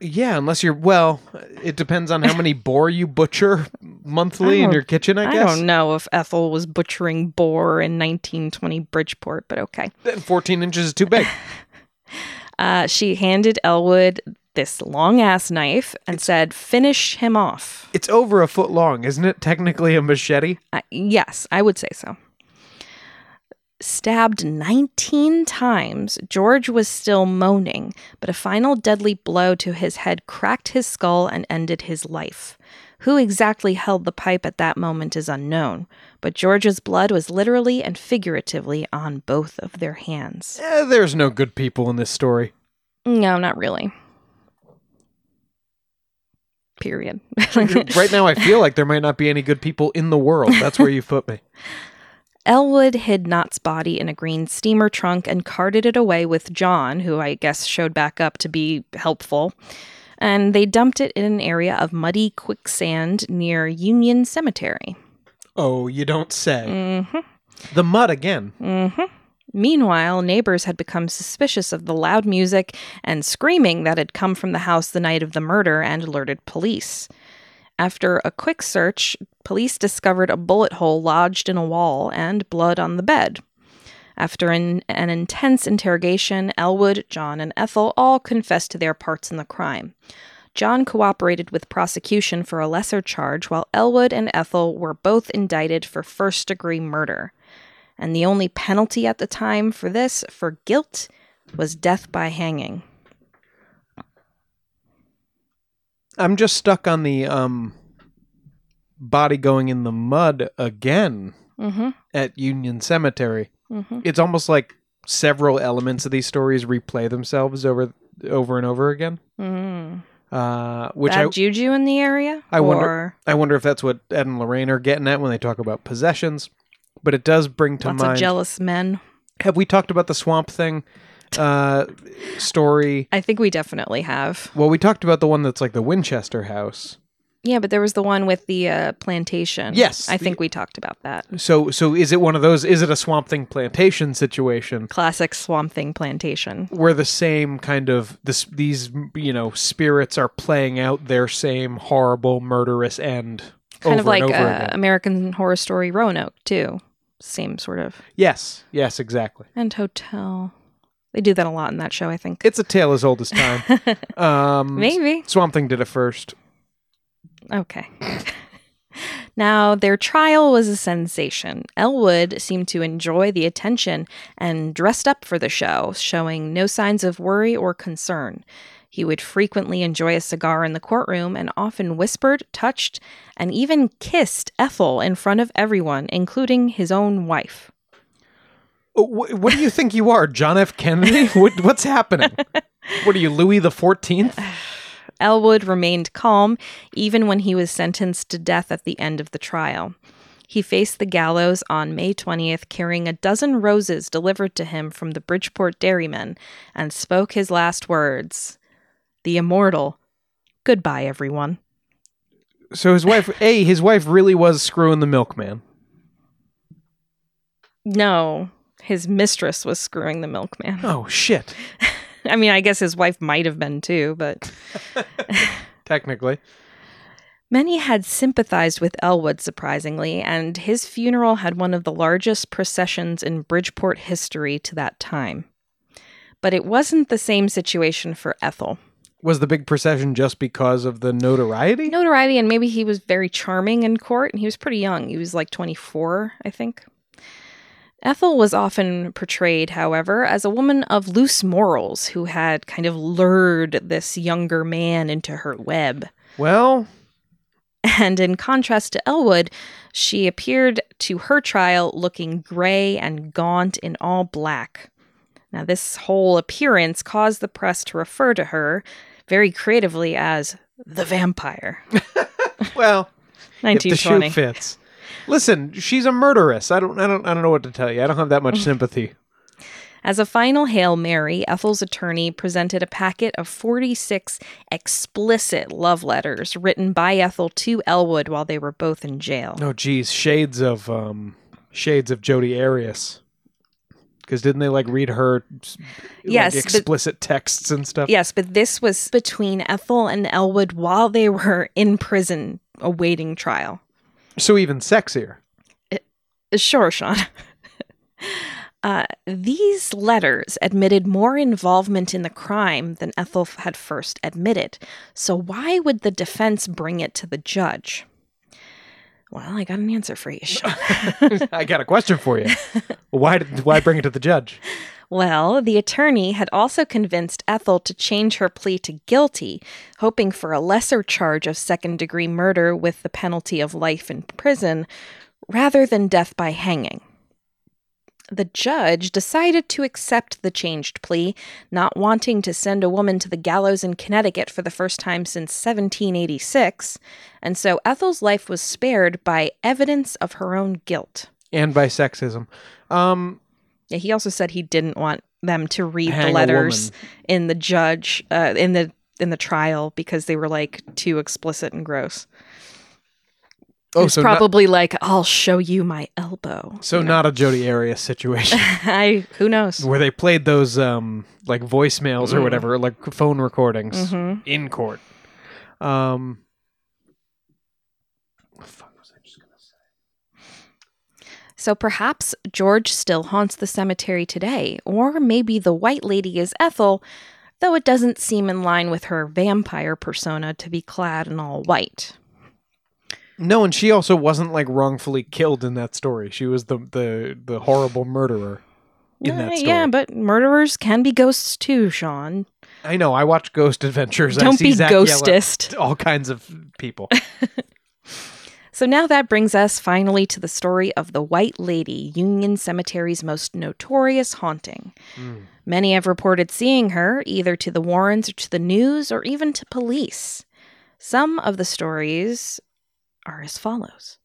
Yeah, unless you're, well, it depends on how many boar you butcher monthly in your kitchen, I guess I don't know if Ethel was butchering boar in 1920 Bridgeport, but okay. Then 14 inches is too big. Uh, she handed Elwood this long ass knife and said, "Finish him off." It's over a foot long, isn't it? Technically a machete. Uh, yes, I would say so. Stabbed 19 times, George was still moaning, but a final deadly blow to his head cracked his skull and ended his life. Who exactly held the pipe at that moment is unknown, but George's blood was literally and figuratively on both of their hands. Eh, there's no good people in this story. No, not really. Period. right now, I feel like there might not be any good people in the world. That's where you put me. Elwood hid Knott's body in a green steamer trunk and carted it away with John, who I guess showed back up to be helpful. And they dumped it in an area of muddy quicksand near Union Cemetery. Oh, you don't say. hmm The mud again. hmm Meanwhile, neighbors had become suspicious of the loud music and screaming that had come from the house the night of the murder and alerted police. After a quick search, police discovered a bullet hole lodged in a wall and blood on the bed. After an, an intense interrogation, Elwood, John, and Ethel all confessed to their parts in the crime. John cooperated with prosecution for a lesser charge, while Elwood and Ethel were both indicted for first degree murder. And the only penalty at the time for this, for guilt, was death by hanging. I'm just stuck on the um body going in the mud again Mm-hmm. at Union Cemetery. Mm-hmm. It's almost like several elements of these stories replay themselves over over and over again. Mm. Uh, which Bad I juju in the area? I wonder- I wonder if that's what Ed and Lorraine are getting at when they talk about possessions. But it does bring to lots of mind. jealous men. have we talked about the swamp thing uh, story? I think we definitely have. Well, we talked about the one that's like the Winchester house. Yeah, but there was the one with the uh, plantation. Yes, I think we talked about that. So, so is it one of those? Is it a swamp thing plantation situation Classic Swamp Thing plantation. where the same kind of this these you know spirits are playing out their same horrible murderous end Kind of like uh? American Horror Story Roanoke, too. Same sort of. Yes, yes, exactly. And Hotel. They do that a lot in that show, I think. It's a tale as old as time. um, Maybe. Swamp Thing did it first. Okay. now, their trial was a sensation. Elwood seemed to enjoy the attention and dressed up for the show, showing no signs of worry or concern. He would frequently enjoy a cigar in the courtroom and often whispered, touched, and even kissed Ethel in front of everyone, including his own wife. Oh, wh- what do you think you are, John F. Kennedy? what, what's happening? What are you, Louis the Fourteenth? Elwood remained calm even when he was sentenced to death at the end of the trial. He faced the gallows on May 20th carrying a dozen roses delivered to him from the Bridgeport dairymen and spoke his last words The immortal. Goodbye, everyone. So his wife, a his wife really was screwing the milkman. No, his mistress was screwing the milkman. Oh shit! I mean, I guess his wife might have been too, but. Technically, Many had sympathized with Elwood, surprisingly, and his funeral had one of the largest processions in Bridgeport history to that time. But it wasn't the same situation for Ethel. Was the big procession just because of the notoriety? Notoriety, and maybe he was very charming in court, and he was pretty young. He was like 24, I think. Ethel was often portrayed, however, as a woman of loose morals who had kind of lured this younger man into her web. Well, And in contrast to Elwood, she appeared to her trial looking gray and gaunt in all black. Now, this whole appearance caused the press to refer to her very creatively as the vampire. well, if the shoe fits. Listen, she's a murderess. I don't, I don't, I don't know what to tell you. I don't have that much sympathy. As a final Hail Mary, Ethel's attorney presented a packet of 46 explicit love letters written by Ethel to Elwood while they were both in jail. Oh, geez, shades of, um, shades of Jodi Arias. Because didn't they like read her, s- Yes, like, but- explicit texts and stuff? Yes, but this was between Ethel and Elwood while they were in prison awaiting trial. So even sexier. Sure, Sean. Uh, these letters admitted more involvement in the crime than Ethel had first admitted. So, why would the defense bring it to the judge? Well, I got an answer for you, Sean. I got a question for you. why did, why bring it to the judge? Well, the attorney had also convinced Ethel to change her plea to guilty, hoping for a lesser charge of second degree murder with the penalty of life in prison, rather than death by hanging. The judge decided to accept the changed plea, not wanting to send a woman to the gallows in Connecticut for the first time since 1786, and so Ethel's life was spared by evidence of her own guilt. And by sexism. Um, Yeah, he also said he didn't want them to read Hang the letters in the judge uh, in the in the trial because they were like too explicit and gross. oh, so not, probably like I'll show you my elbow. so you know? not a Jodi Arias situation. I who knows. where they played those um like voicemails or Mm. whatever, like phone recordings Mhm. in court. Um fuck was I just gonna say? So perhaps George still haunts the cemetery today, or maybe the White Lady is Ethel, though it doesn't seem in line with her vampire persona to be clad in all white. No, and she also wasn't like wrongfully killed in that story. She was the the the horrible murderer in Uh, that story. yeah, but murderers can be ghosts too, Sean. I know. I watch Ghost Adventures. Don't see be Zach ghostist. all kinds of people. So now that brings us finally to the story of the White Lady, Union Cemetery's most notorious haunting. Mm. Many have reported seeing her, either to the Warrens or to the news or even to police. Some of the stories are as follows,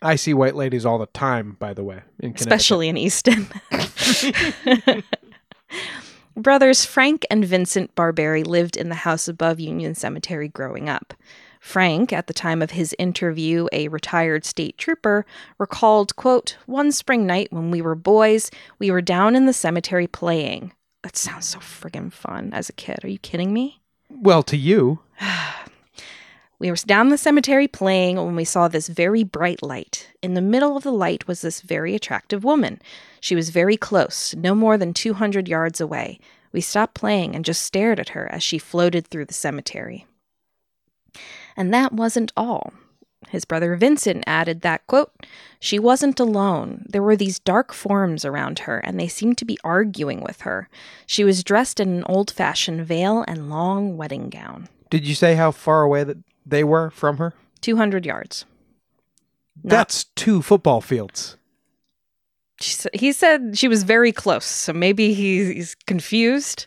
I see white ladies all the time. By the way, in especially in Easton. Brothers Frank and Vincent Barberi lived in the house above Union Cemetery growing up. Frank, at the time of his interview, a retired state trooper, recalled, quote, One spring night when we were boys, we were down in the cemetery playing. That sounds so friggin' fun as a kid. Are you kidding me? Well, to you, We were down in the cemetery playing when we saw this very bright light. In the middle of the light was this very attractive woman. She was very close, no more than 200 yards away. We stopped playing and just stared at her as she floated through the cemetery. And that wasn't all. His brother Vincent added that, quote, she wasn't alone. There were these dark forms around her, and they seemed to be arguing with her. She was dressed in an old fashioned veil and long wedding gown. did you say how far away that they were from her? 200 yards. Not- That's two football fields. She he said she was very close, so maybe he's, he's confused.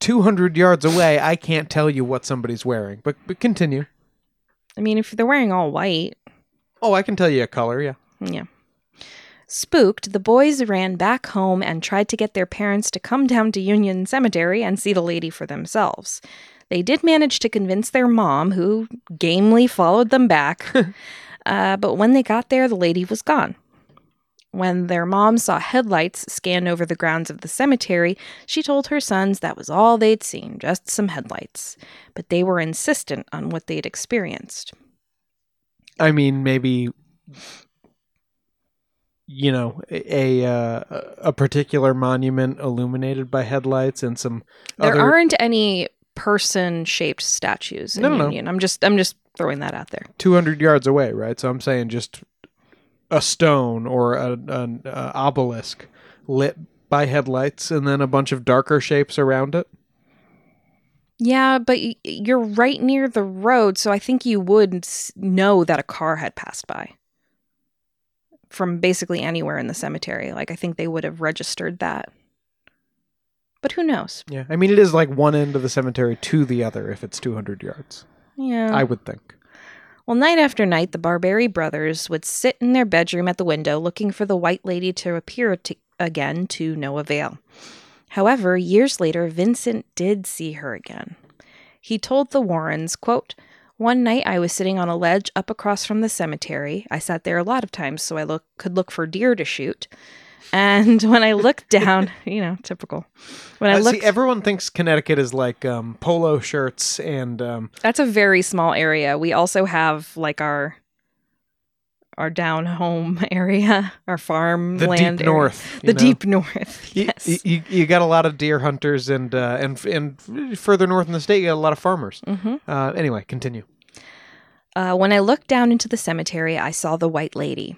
200 yards away, I can't tell you what somebody's wearing. But, but continue. I mean, if they're wearing all white, Oh, I can tell you a color, yeah. yeah. Spooked, the boys ran back home and tried to get their parents to come down to Union Cemetery and see the lady for themselves. They did manage to convince their mom, who gamely followed them back. uh, but when they got there, the lady was gone. When their mom saw headlights scan over the grounds of the cemetery, she told her sons that was all they'd seen, just some headlights. But they were insistent on what they'd experienced. I mean, maybe you know a uh, a particular monument illuminated by headlights and some There other aren't any person shaped statues in No, no, no. I'm just I'm just throwing that out there. 200 yards away, right? So I'm saying just a stone or an uh, obelisk lit by headlights and then a bunch of darker shapes around it. Yeah, but you're right near the road, so I think you would know that a car had passed by from basically anywhere in the cemetery. Like I think they would have registered that. But who knows? Yeah. I mean, it is like one end of the cemetery to the other if it's 200 yards. Yeah. I would think. Well, night after night, the Barberi brothers would sit in their bedroom at the window looking for the white lady to appear to, again to no avail. However, years later, Vincent did see her again. He told the Warrens, quote, one night I was sitting on a ledge up across from the cemetery. I sat there a lot of times so I look, could look for deer to shoot. And when I looked down, you know, typical. When I Uh, looked, see, everyone thinks Connecticut is like um, polo shirts and um, That's a very small area. We also have like our our down home area, our farm the land deep area. north. The know? deep north. Yes. you, you got a lot of deer hunters and uh, and and further north in the state, you got a lot of farmers. hmm Uh, anyway, continue. Uh, when I looked down into the cemetery, I saw the white lady.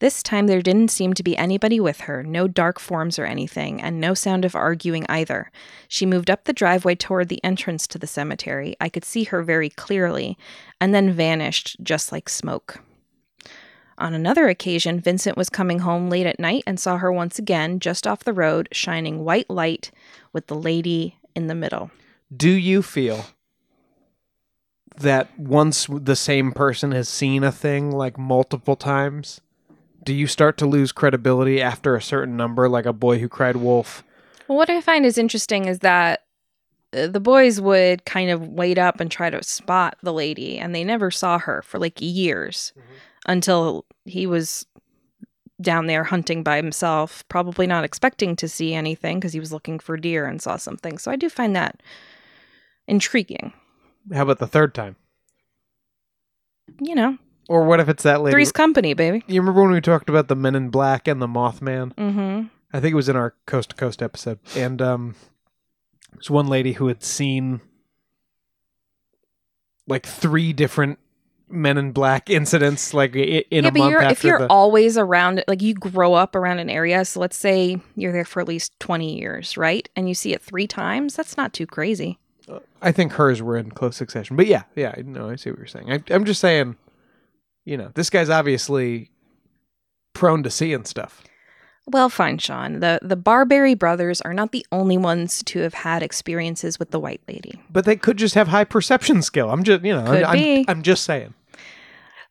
This time there didn't seem to be anybody with her, no dark forms or anything, and no sound of arguing either. She moved up the driveway toward the entrance to the cemetery. I could see her very clearly, and then vanished just like smoke. On another occasion, Vincent was coming home late at night and saw her once again just off the road, shining white light with the lady in the middle. Do you feel that once the same person has seen a thing like multiple times, do you start to lose credibility after a certain number, like a boy who cried wolf? Well, what I find is interesting is that uh, the boys would kind of wait up and try to spot the lady, and they never saw her for like years until he was down there hunting by himself, probably not expecting to see anything because he was looking for deer and saw something. So I do find that intriguing. How about the third time? You know, Or what if it's that lady? three's company, baby. You remember when we talked about the Men in Black and the Mothman? Mm-hmm. I think it was in our coast to coast episode. And um there's one lady who had seen like three different Men in Black incidents like in yeah, a but month you're, if you're the always around, like you grow up around an area, so let's say you're there for at least 20 years, right? And you see it three times, that's not too crazy. Uh, I think hers were in close succession. But yeah, yeah, no, I see what you're saying. I, I'm just saying, you know, this guy's obviously prone to seeing stuff. Well, fine, Sean. The the Barberi brothers are not the only ones to have had experiences with the White Lady. But they could just have high perception skill. I'm just, you know, Could I'm, be. I'm, I'm just saying.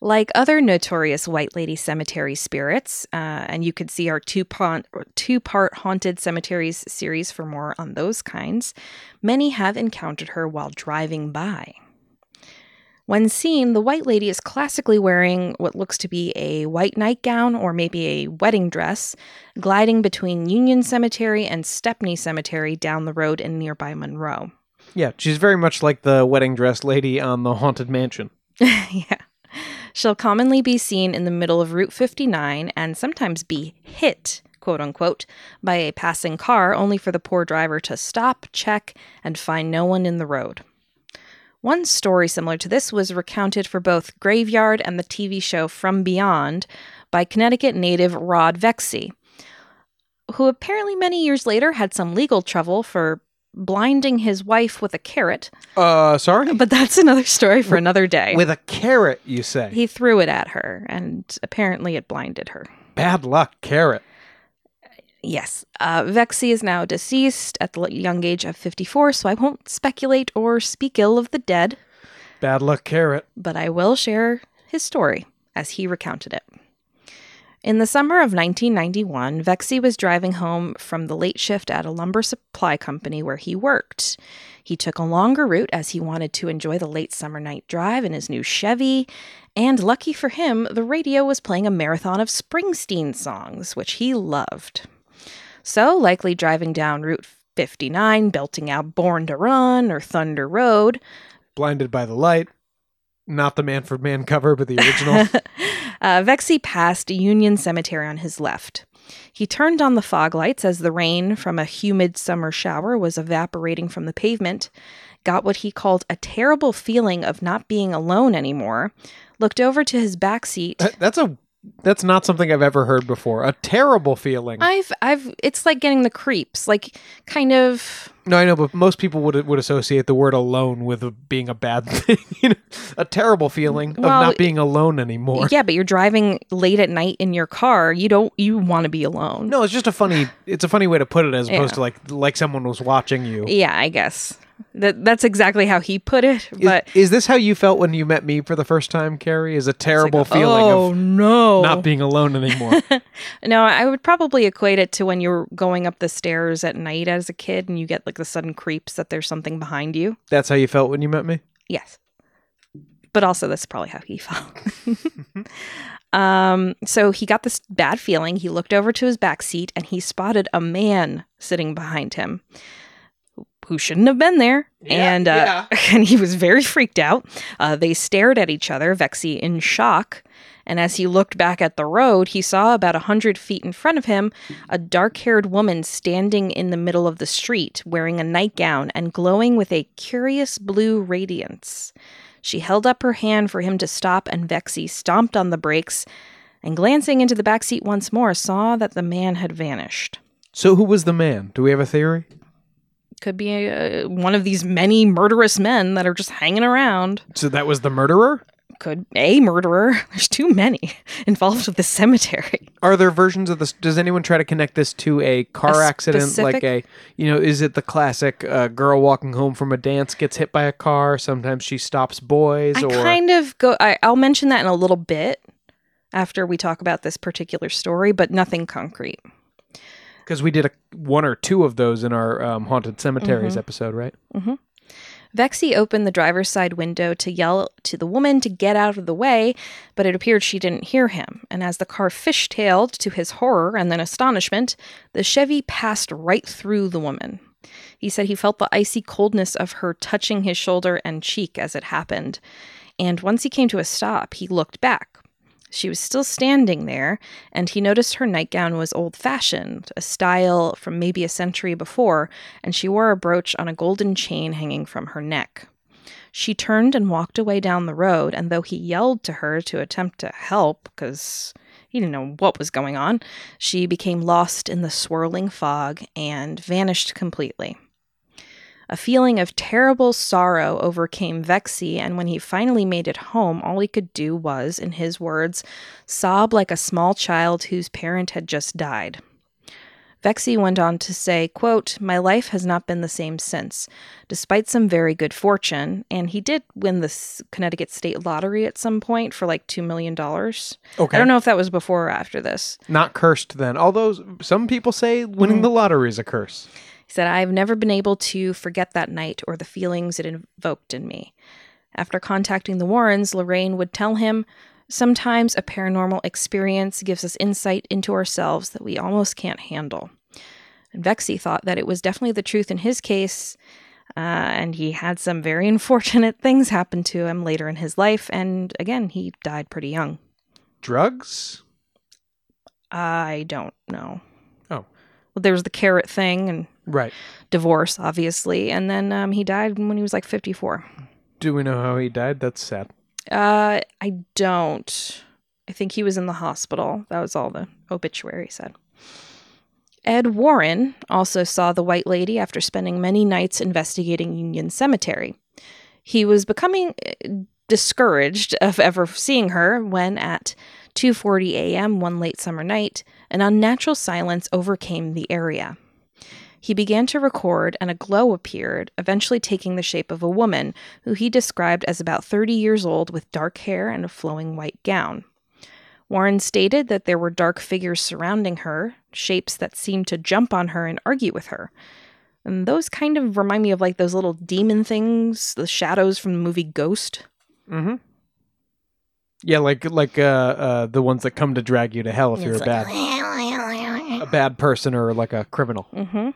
Like other notorious White Lady cemetery spirits, uh, and you could see our two part two part haunted cemeteries series for more on those kinds. Many have encountered her while driving by. When seen, the White Lady is classically wearing what looks to be a white nightgown or maybe a wedding dress, gliding between Union Cemetery and Stepney Cemetery down the road in nearby Monroe. Yeah, she's very much like the wedding dress lady on the Haunted Mansion. yeah. She'll commonly be seen in the middle of Route 59 and sometimes be hit, quote unquote, by a passing car, only for the poor driver to stop, check, and find no one in the road. One story similar to this was recounted for both Graveyard and the TV show From Beyond by Connecticut native Rod Vexey, who apparently many years later had some legal trouble for blinding his wife with a carrot, Uh, sorry? but that's another story for another day. With a carrot, you say? He threw it at her, and apparently it blinded her. Bad luck, carrot. Yes, uh, Vexy is now deceased at the young age of 54, so I won't speculate or speak ill of the dead, Bad luck, carrot. but I will share his story as he recounted it. In the summer of 1991, Vexy was driving home from the late shift at a lumber supply company where he worked. He took a longer route as he wanted to enjoy the late summer night drive in his new Chevy, and lucky for him, the radio was playing a marathon of Springsteen songs, which he loved. So, likely driving down Route 59, belting out Born to Run or Thunder Road, Blinded by the light. Not the Manfred Mann cover, but the original. uh, Vexy passed Union Cemetery on his left. He turned on the fog lights as the rain from a humid summer shower was evaporating from the pavement, got what he called a terrible feeling of not being alone anymore, looked over to his back seat. That's a that's not something I've ever heard before. A terrible feeling. I've I've it's like getting the creeps, like kind of no, I know, but most people would would associate the word alone with a, being a bad thing. you know, a terrible feeling Well, of not being alone anymore. yeah, but you're driving late at night in your car. You don't you want to be alone. No, it's just a funny. It's a funny way to put it, as opposed Yeah. to like like someone was watching you. Yeah, I guess. That that's exactly how he put it, Is, but is this how you felt when you met me for the first time, Carrie? Is a terrible feeling oh of no. not being alone anymore? No, I would probably equate it to when you're going up the stairs at night as a kid and you get like the sudden creeps that there's something behind you. That's how you felt when you met me. Yes. But also that's probably how he felt. um so he got this bad feeling. He looked over to his back seat and he spotted a man sitting behind him who shouldn't have been there. Yeah, and uh, and he was very freaked out. Uh, they stared at each other, Vexy in shock. And as he looked back at the road, he saw about a hundred feet in front of him a dark haired woman standing in the middle of the street, wearing a nightgown and glowing with a curious blue radiance. She held up her hand for him to stop, and Vexy stomped on the brakes and, glancing into the back seat once more, saw that the man had vanished. So who was the man? Do we have a theory? Could be uh, one of these many murderous men that are just hanging around. So that was the murderer. Could a murderer? There's too many involved with the cemetery. Are there versions of this? Does anyone try to connect this to a car A accident? Like a, you know, is it the classic uh, girl walking home from a dance gets hit by a car? Sometimes she stops boys, I or kind of go. I, I'll mention that in a little bit after we talk about this particular story, but nothing concrete. Because we did a, one or two of those in our um, haunted cemeteries Mhm. episode, right? Vexy opened the driver's side window to yell to the woman to get out of the way, but it appeared she didn't hear him. And as the car fishtailed to his horror and then astonishment, the Chevy passed right through the woman. He said he felt the icy coldness of her touching his shoulder and cheek as it happened. And once he came to a stop, he looked back. She was still standing there, and he noticed her nightgown was old fashioned, a style from maybe a century before, and she wore a brooch on a golden chain hanging from her neck. She turned and walked away down the road, and though he yelled to her to attempt to help, because he didn't know what was going on, she became lost in the swirling fog and vanished completely. A feeling of terrible sorrow overcame Vexy, and when he finally made it home, all he could do was, in his words, sob like a small child whose parent had just died. Vexy went on to say, quote, My life has not been the same since, despite some very good fortune. And he did win the Connecticut State Lottery at some point for like $2 million. Okay, I don't know if that was before or after this. not cursed then. Although some people say winning Mm. the lottery is a curse. He said, I've never been able to forget that night or the feelings it invoked in me. After contacting the Warrens, Lorraine would tell him, Sometimes a paranormal experience gives us insight into ourselves that we almost can't handle. And Vexy thought that it was definitely the truth in his case, uh, and he had some very unfortunate things happen to him later in his life, and again, he died pretty young. Drugs? I don't know. Oh. Well, there was the carrot thing and Right. divorce, obviously, and then um, he died when he was like 54. Do we know how he died? That's sad. Uh, I don't. I think he was in the hospital. That was all the obituary said. Ed Warren also saw the White Lady after spending many nights investigating Union Cemetery. He was becoming uh, discouraged of ever seeing her when at 2:40 a.m. one late summer night, an unnatural silence overcame the area. He began to record, and a glow appeared, eventually taking the shape of a woman who he described as about 30 years old with dark hair and a flowing white gown. Warren stated that there were dark figures surrounding her, shapes that seemed to jump on her and argue with her. And those kind of remind me of like those little demon things, the shadows from the movie Ghost. Mm-hmm. Yeah, like like uh, uh, the ones that come to drag you to hell if you're a It's bad a bad person or like a criminal. Mm-hmm.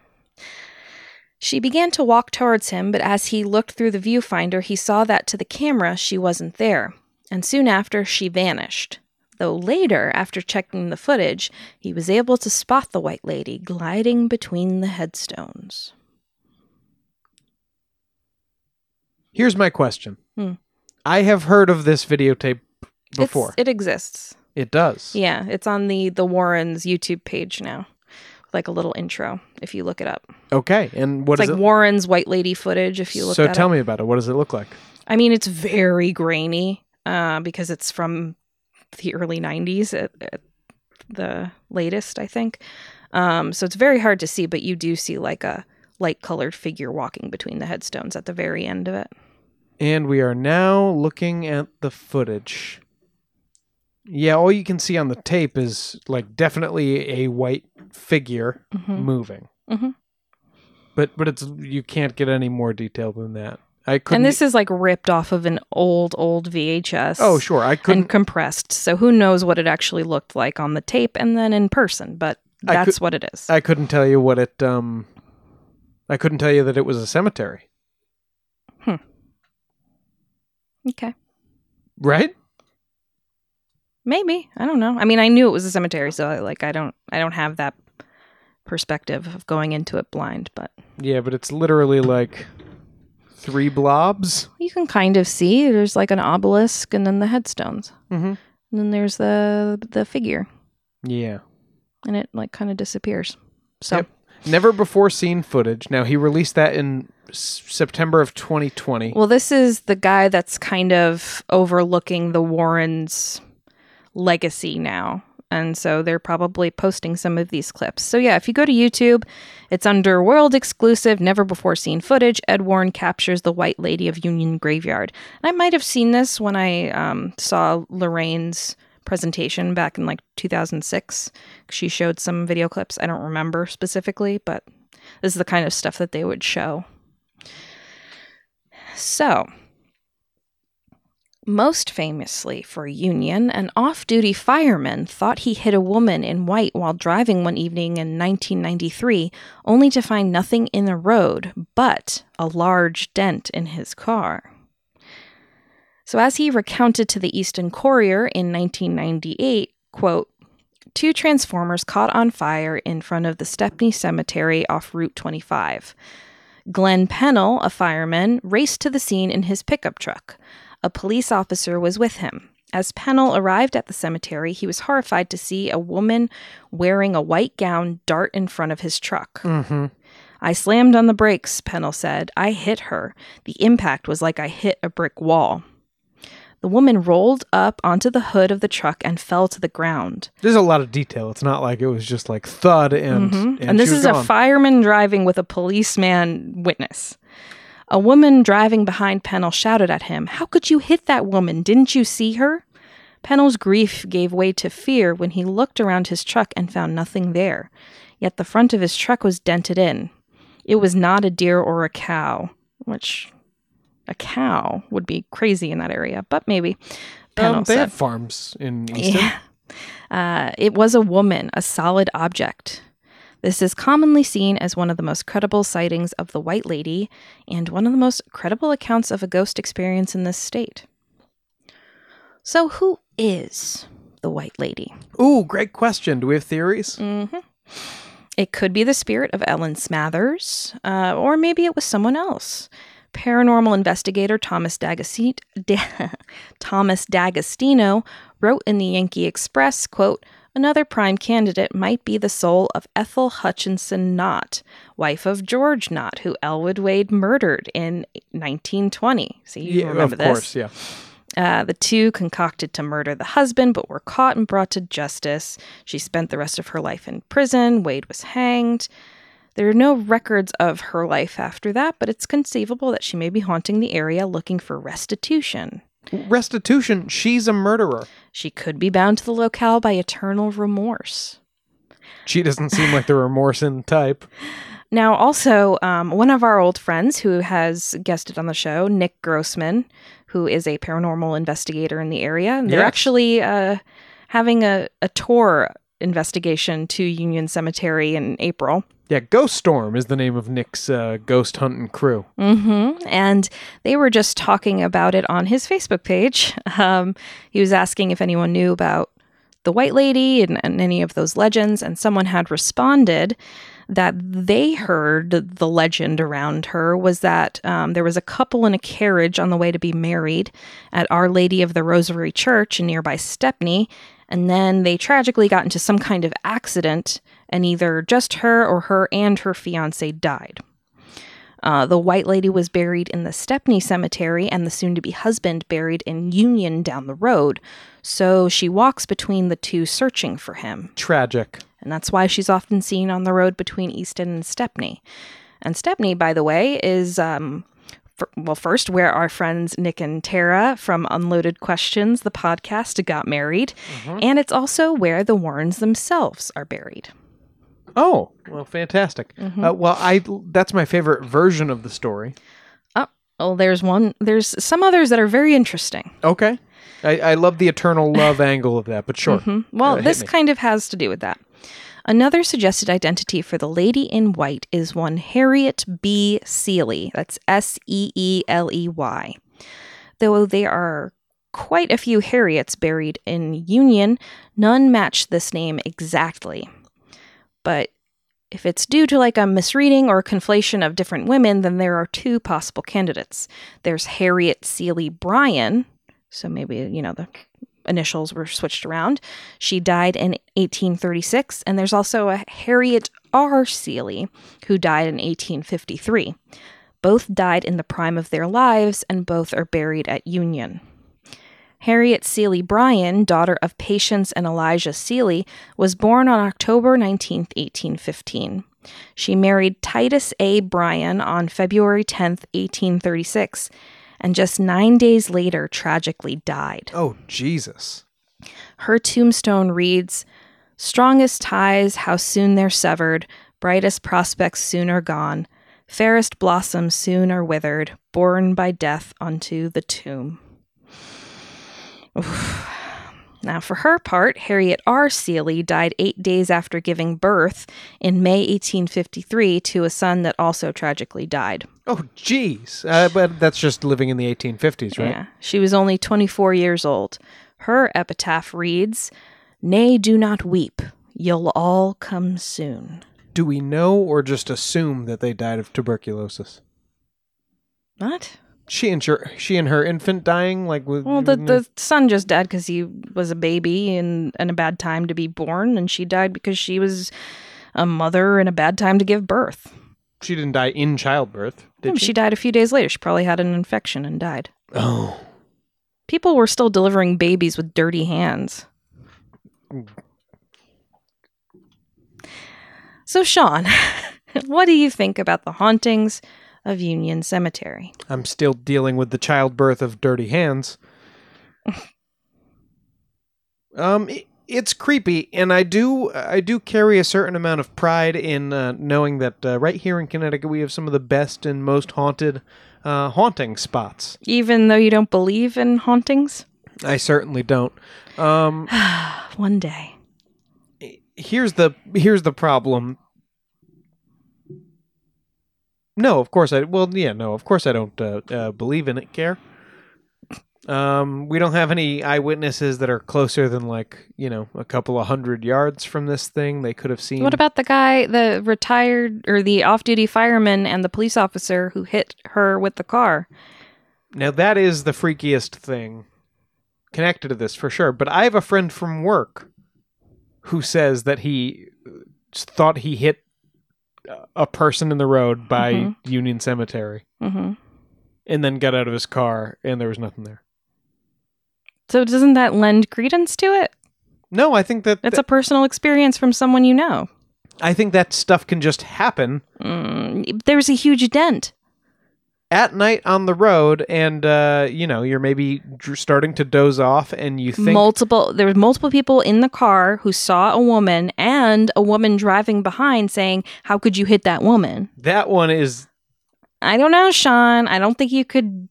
She began to walk towards him, but as he looked through the viewfinder, he saw that to the camera she wasn't there, and soon after she vanished. Though later, after checking the footage, he was able to spot the white lady gliding between the headstones. Here's my question. Hmm. I have heard of this videotape It's- before. it exists. it does. Yeah, it's on the the Warrens YouTube page now. Like a little intro if you look it up. Okay. And what it's like it? Warren's white lady footage if you look so tell up. me about it. What does it look like? I mean, it's very grainy uh, because it's from the early 90s at, at the latest, I think. Um, so it's very hard to see, but you do see like a light colored figure walking between the headstones at the very end of it. And we are now looking at the footage. Yeah, all you can see on the tape is like definitely a white figure Mhm. moving. Mhm. But but it's you can't get any more detail than that. I couldn't. And this is like ripped off of an old, old VHS. oh sure, I couldn't. and compressed. So who knows what it actually looked like on the tape and then in person, but that's what it is. I couldn't tell you what it. Um, I couldn't tell you that it was a cemetery. Hmm. Okay. Right? Maybe. I don't know. I mean, I knew it was a cemetery, so I, like I don't I don't have that perspective of going into it blind, but Yeah, but it's literally like three blobs. you can kind of see there's like an obelisk and then the headstones. Mm-hmm. And then there's the the figure Yeah. and it like kind of disappears. So Yep. Never before seen footage. Now he released that in September of 2020. Well, this is the guy that's kind of overlooking the Warrens' legacy now. And so they're probably posting some of these clips. So, yeah, if you go to YouTube, it's under world exclusive, never before seen footage. Ed Warren captures the White Lady of Union Graveyard. And I might have seen this when I um, saw Lorraine's presentation back in like 2006. She showed some video clips. I don't remember specifically, but this is the kind of stuff that they would show. So, most famously for Union, an off duty fireman thought he hit a woman in white while driving one evening in 1993, only to find nothing in the road but a large dent in his car. So, as he recounted to the Easton Courier in 1998, quote, Two transformers caught on fire in front of the Stepney Cemetery off Route 25. Glenn Pennell, a fireman, raced to the scene in his pickup truck. A police officer was with him. As Pennell arrived at the cemetery, he was horrified to see a woman wearing a white gown dart in front of his truck. Mm-hmm. I slammed on the brakes, Pennell said. I hit her. The impact was like I hit a brick wall. The woman rolled up onto the hood of the truck and fell to the ground. There's a lot of detail. It's not like it was just like thud and Mhm. and, And, this is a fireman driving with a policeman witness. A woman driving behind Pennell shouted at him, How could you hit that woman? Didn't you see her? Pennell's grief gave way to fear when he looked around his truck and found nothing there. Yet the front of his truck was dented in. It was not a deer or a cow, which a cow would be crazy in that area, but maybe. Pennell Um, they said. have farms in Easton. Yeah. Uh, it was a woman, a solid object. This is commonly seen as one of the most credible sightings of the White Lady and one of the most credible accounts of a ghost experience in this state. So, who is the White Lady? Ooh, great question. Do we have theories? Mm-hmm. It could be the spirit of Ellen Smathers, uh, or maybe it was someone else. Paranormal investigator Thomas, D'Agostino, Thomas D'Agostino wrote in the Yankee Express, quote, Another prime candidate might be the soul of Ethel Hutchinson Knott, wife of George Knott, who Elwood Wade murdered in 1920. See, you yeah, remember of this. Of course. Yeah. Uh, the two concocted to murder the husband, but were caught and brought to justice. She spent the rest of her life in prison. Wade was hanged. There are no records of her life after that, but it's conceivable that she may be haunting the area looking for restitution. Restitution. She's a murderer. She could be bound to the locale by eternal remorse. She doesn't seem like the remorse-in type. Now, also, um, one of our old friends who has guested on the show, Nick Grossman, who is a paranormal investigator in the area, they're actually uh, having a, a tour investigation to Union Cemetery in April. Yeah, Ghost Storm is the name of Nick's uh, ghost hunting crew. hmm And they were just talking about it on his Facebook page. Um, he was asking if anyone knew about the White Lady and, and any of those legends, and someone had responded that they heard the legend around her was that um, there was a couple in a carriage on the way to be married at Our Lady of the Rosary Church in nearby Stepney, and then they tragically got into some kind of accident, and either just her or her and her fiance died. Uh, the White Lady was buried in the Stepney Cemetery, and the soon to be husband buried in Union down the road. So she walks between the two searching for him. Tragic. And that's why she's often seen on the road between Easton and Stepney. And Stepney, by the way, is. Um, well, first, where our friends Nick and Tara from Unloaded Questions, the podcast, got married. And it's also where the Warrens themselves are buried. Oh, well, fantastic. Uh, well, I that's my favorite version of the story. Oh, there's one. There's some others that are very interesting. Okay. I, I love the eternal love angle of that, but sure. Well, Uh, this kind of has to do with that. Another suggested identity for the lady in white is one Harriet B. Seeley. That's S E E L E Y. Though there are quite a few Harriets buried in Union, none match this name exactly. But if it's due to like a misreading or conflation of different women, then there are two possible candidates. There's Harriet Seeley Bryan, so maybe, you know, the initials were switched around. She died in 1836, and there's also a Harriet R. Seeley who died in 1853. Both died in the prime of their lives, and both are buried at Union. Harriet Seeley Bryan, daughter of Patience and Elijah Seeley, was born on October 19, 1815. She married Titus A. Bryan on February 10, 1836, and just nine days later tragically died. Oh, Jesus. Her tombstone reads Strongest ties, how soon they're severed, brightest prospects soon are gone, fairest blossoms soon are withered, borne by death unto the tomb. Oof. Now, for her part, Harriet R. Seeley died eight days after giving birth in May 1853 to a son that also tragically died. Oh, jeez. Uh, but that's just living in the 1850s, right? Yeah. She was only 24 years old. Her epitaph reads, Nay, do not weep. You'll all come soon. Do we know or just assume that they died of tuberculosis? What? She and her, she and her infant dying, like with Well, the, the son just died because he was a baby and, and a bad time to be born, and she died because she was a mother and a bad time to give birth. she didn't die in childbirth, did she? she? died a few days later. She probably had an infection and died. Oh, People were still delivering babies with dirty hands. So, Sean, what do you think about the hauntings of Union Cemetery? I'm still dealing with the childbirth of dirty hands. um, i it's creepy, and I do I do carry a certain amount of pride in uh, knowing that uh, right here in Connecticut we have some of the best and most haunted uh, haunting spots. Even though you don't believe in hauntings? I certainly don't. Um, One day. here's the here's the problem. No, of course I. Well, yeah, no, of course I don't uh, uh, believe in it. Care. Um, we don't have any eyewitnesses that are closer than like you know a couple of hundred yards from this thing. They could have seen. What about the guy, the retired or the off duty fireman and the police officer who hit her with the car? now? That is the freakiest thing connected to this for sure. But I have a friend from work who says that he uh, thought he hit a person in the road by Mhm. Union Cemetery. hmm and then got out of his car and there was nothing there. So, doesn't that lend credence to it? No, I think that It's a personal experience from someone you know. I think that stuff can just happen Mm, there's a huge dent. At night on the road and uh you know, you're maybe starting to doze off and you think multiple there was multiple people in the car who saw a woman and a woman driving behind saying how could you hit that woman? That one is i don't know sean. I don't think you could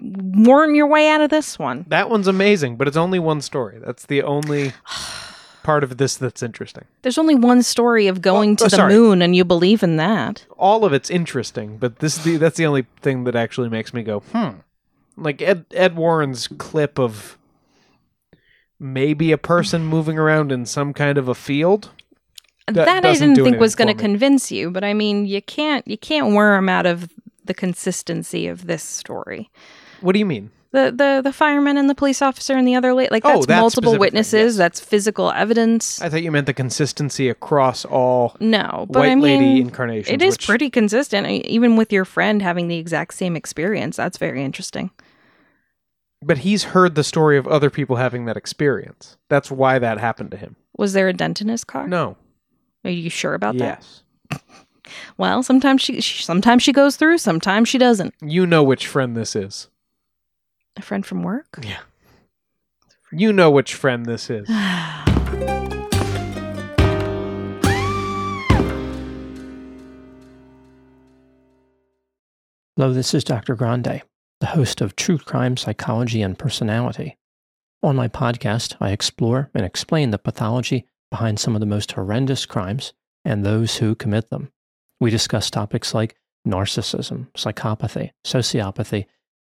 worm your way out of this one. That one's amazing, but it's only one story. That's the only part of this that's interesting. there's only one story of going Oh, to oh, the sorry. moon and you believe in that All of it's interesting, but this is the that's the only thing that actually makes me go, "Hmm." Like Ed Ed Warren's clip of maybe a person moving around in some kind of a field. That That, I didn't think was going to convince you, but I mean, you can't you can't worm out of the consistency of this story. What do you mean? The the the fireman and the police officer and the other lady, like Oh, that's multiple witnesses. yes. That's physical evidence. I thought you meant the consistency across all no, but white I mean, lady incarnations. it is which- pretty consistent, even with your friend having the exact same experience. That's very interesting. But he's heard the story of other people having that experience. That's why that happened to him. Was there a dent in his car? No. Are you sure about that? yes. Well, sometimes she, she sometimes she goes through, sometimes she doesn't. You know which friend this is. A friend from work. Yeah. You know which friend this is. Hello, this is Dr. Grande, the host of True Crime Psychology and Personality. On my podcast, I explore and explain the pathology behind some of the most horrendous crimes and those who commit them. We discuss topics like narcissism, psychopathy, sociopathy,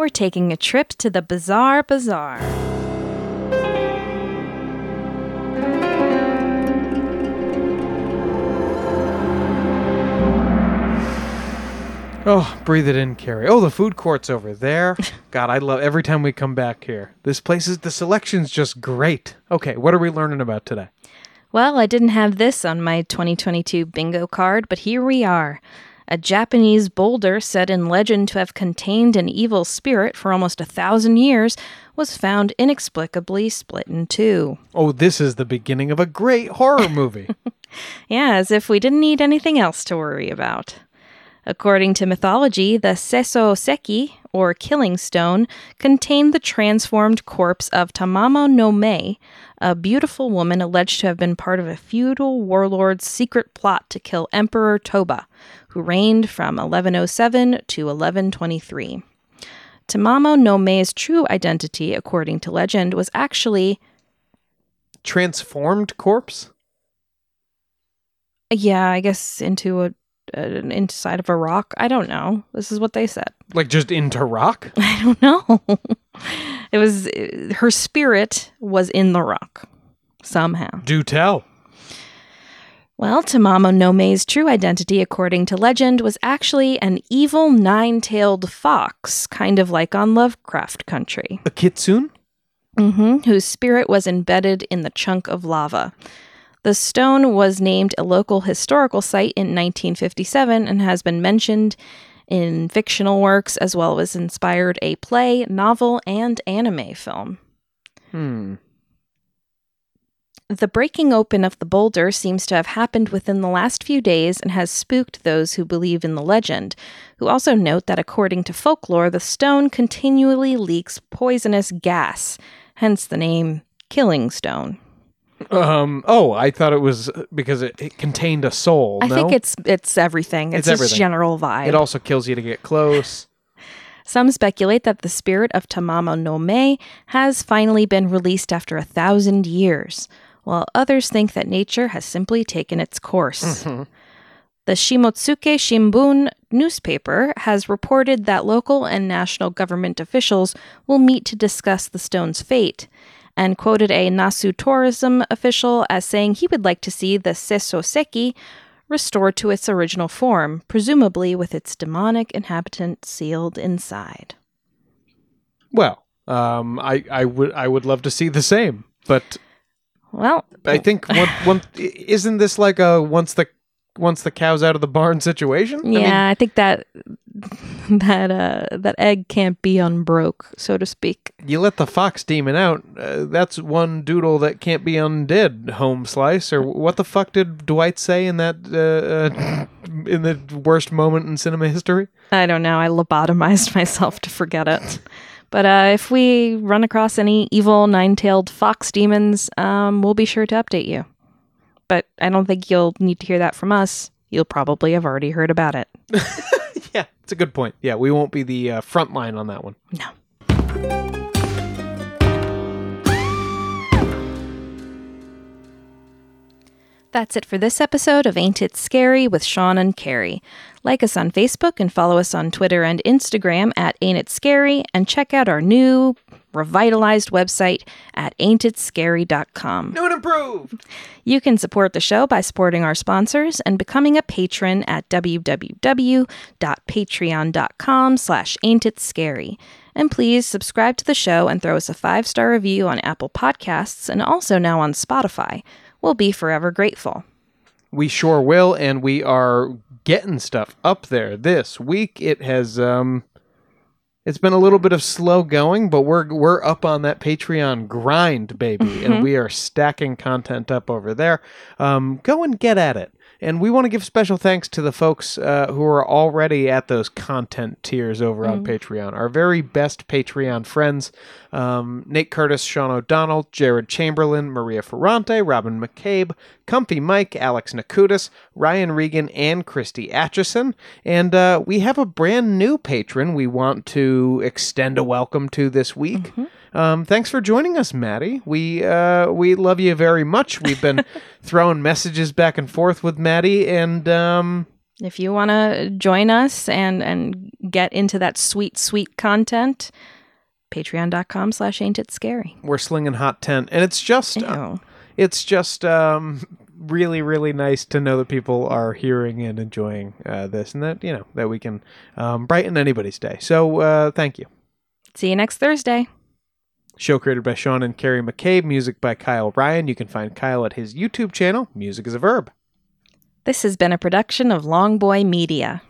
We're taking a trip to the Bizarre Bazaar. Oh, breathe it in, Carrie. Oh, the food court's over there. God, I love every time we come back here. This place is the selection's just great. Okay, what are we learning about today? Well, I didn't have this on my 2022 bingo card, but here we are. A Japanese boulder said in legend to have contained an evil spirit for almost a thousand years was found inexplicably split in two. Oh, this is the beginning of a great horror movie. Yeah, as if we didn't need anything else to worry about. According to mythology, the Sessho-seki, or Killing Stone, contained the transformed corpse of Tamamo no Mae, a beautiful woman alleged to have been part of a feudal warlord's secret plot to kill Emperor Toba, who reigned from 1107 to 1123. Tamamo no Mae's true identity, according to legend, was actually Transformed corpse? Yeah, I guess into a an inside of a rock. I don't know. This is what they said. Like just into rock? I don't know. it was her spirit was in the rock somehow. Do tell. Well, Tamamo no Mae's true identity, according to legend, was actually an evil nine-tailed fox, kind of like on Lovecraft Country. A kitsune? hmm whose spirit was embedded in the chunk of lava. The stone was named a local historical site in 1957 and has been mentioned in fictional works as well as inspired a play, novel, and anime film. Hmm. The breaking open of the boulder seems to have happened within the last few days and has spooked those who believe in the legend, who also note that according to folklore, the stone continually leaks poisonous gas, hence the name Killing Stone. Um. Oh, I thought it was because it, it contained a soul. I no? think it's it's everything. It's, It's just everything. general vibe. It also kills you to get close. Some speculate that the spirit of Tamamo no Mae has finally been released after a thousand years, while others think that nature has simply taken its course. Mhm. The Shimotsuke Shimbun newspaper has reported that local and national government officials will meet to discuss the stone's fate, and quoted a Nasu tourism official as saying he would like to see the Sessho-seki restored to its original form, presumably with its demonic inhabitant sealed inside. Well, um, I, I would I would love to see the same, but Well, I think one, one isn't this like a once the once the cow's out of the barn situation? I yeah, mean, I think that that uh, that egg can't be unbroke, so to speak. You let the fox demon out. Uh, that's one doodle that can't be undid. Home slice, or what the fuck did Dwight say in that uh, uh, in the worst moment in cinema history? I don't know. I lobotomized myself to forget it. But uh, if we run across any evil nine-tailed fox demons, um, we'll be sure to update you. But I don't think you'll need to hear that from us. You'll probably have already heard about it. yeah, it's a good point. Yeah, we won't be the uh, front line on that one. No. That's it for this episode of Ain't It Scary with Sean and Carrie. Like us on Facebook and follow us on Twitter and Instagram at Ain't It Scary, and check out our new revitalized website at ain'titscary.com. New and improved. You can support the show by supporting our sponsors and becoming a patron at www.patreon.com slash ain'titscary. And please subscribe to the show and throw us a five-star review on Apple Podcasts and also now on Spotify. We'll be forever grateful. We sure will, and we are getting stuff up there this week. It has um it's been a little bit of slow going, but we're we're up on that Patreon grind, baby, and we are stacking content up over there. Um, go and get at it. And we want to give special thanks to the folks uh, who are already at those content tiers over on Patreon. Our very best Patreon friends um, Nate Curtis, Sean O'Donnell, Jared Chamberlain, Maria Ferrante, Robin McCabe, Comfy Mike, Alex Nakutis, Ryan Regan, and Christy Atchison. And uh, we have a brand new patron we want to extend a welcome to this week. Um, thanks for joining us, Maddie. We uh, we love you very much. We've been throwing messages back and forth with Maddie, and um, If you want to join us and and get into that sweet, sweet content, patreon.com slash ain't it scary. we're slinging hot tent. And it's just uh, it's just um, really really nice to know that people are hearing and enjoying uh, this, and that you know that we can um, brighten anybody's day. So uh, thank you. See you next Thursday. Show created by Sean and Carrie McCabe, music by Kyle Ryan. You can find Kyle at his YouTube channel, Music is a Verb. This has been a production of Longboy Media.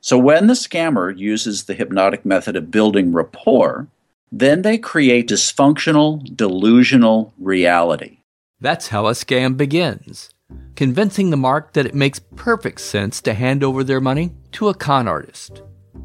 So when the scammer uses the hypnotic method of building rapport, then they create dysfunctional, delusional reality. That's how a scam begins. Convincing the mark that it makes perfect sense to hand over their money to a con artist.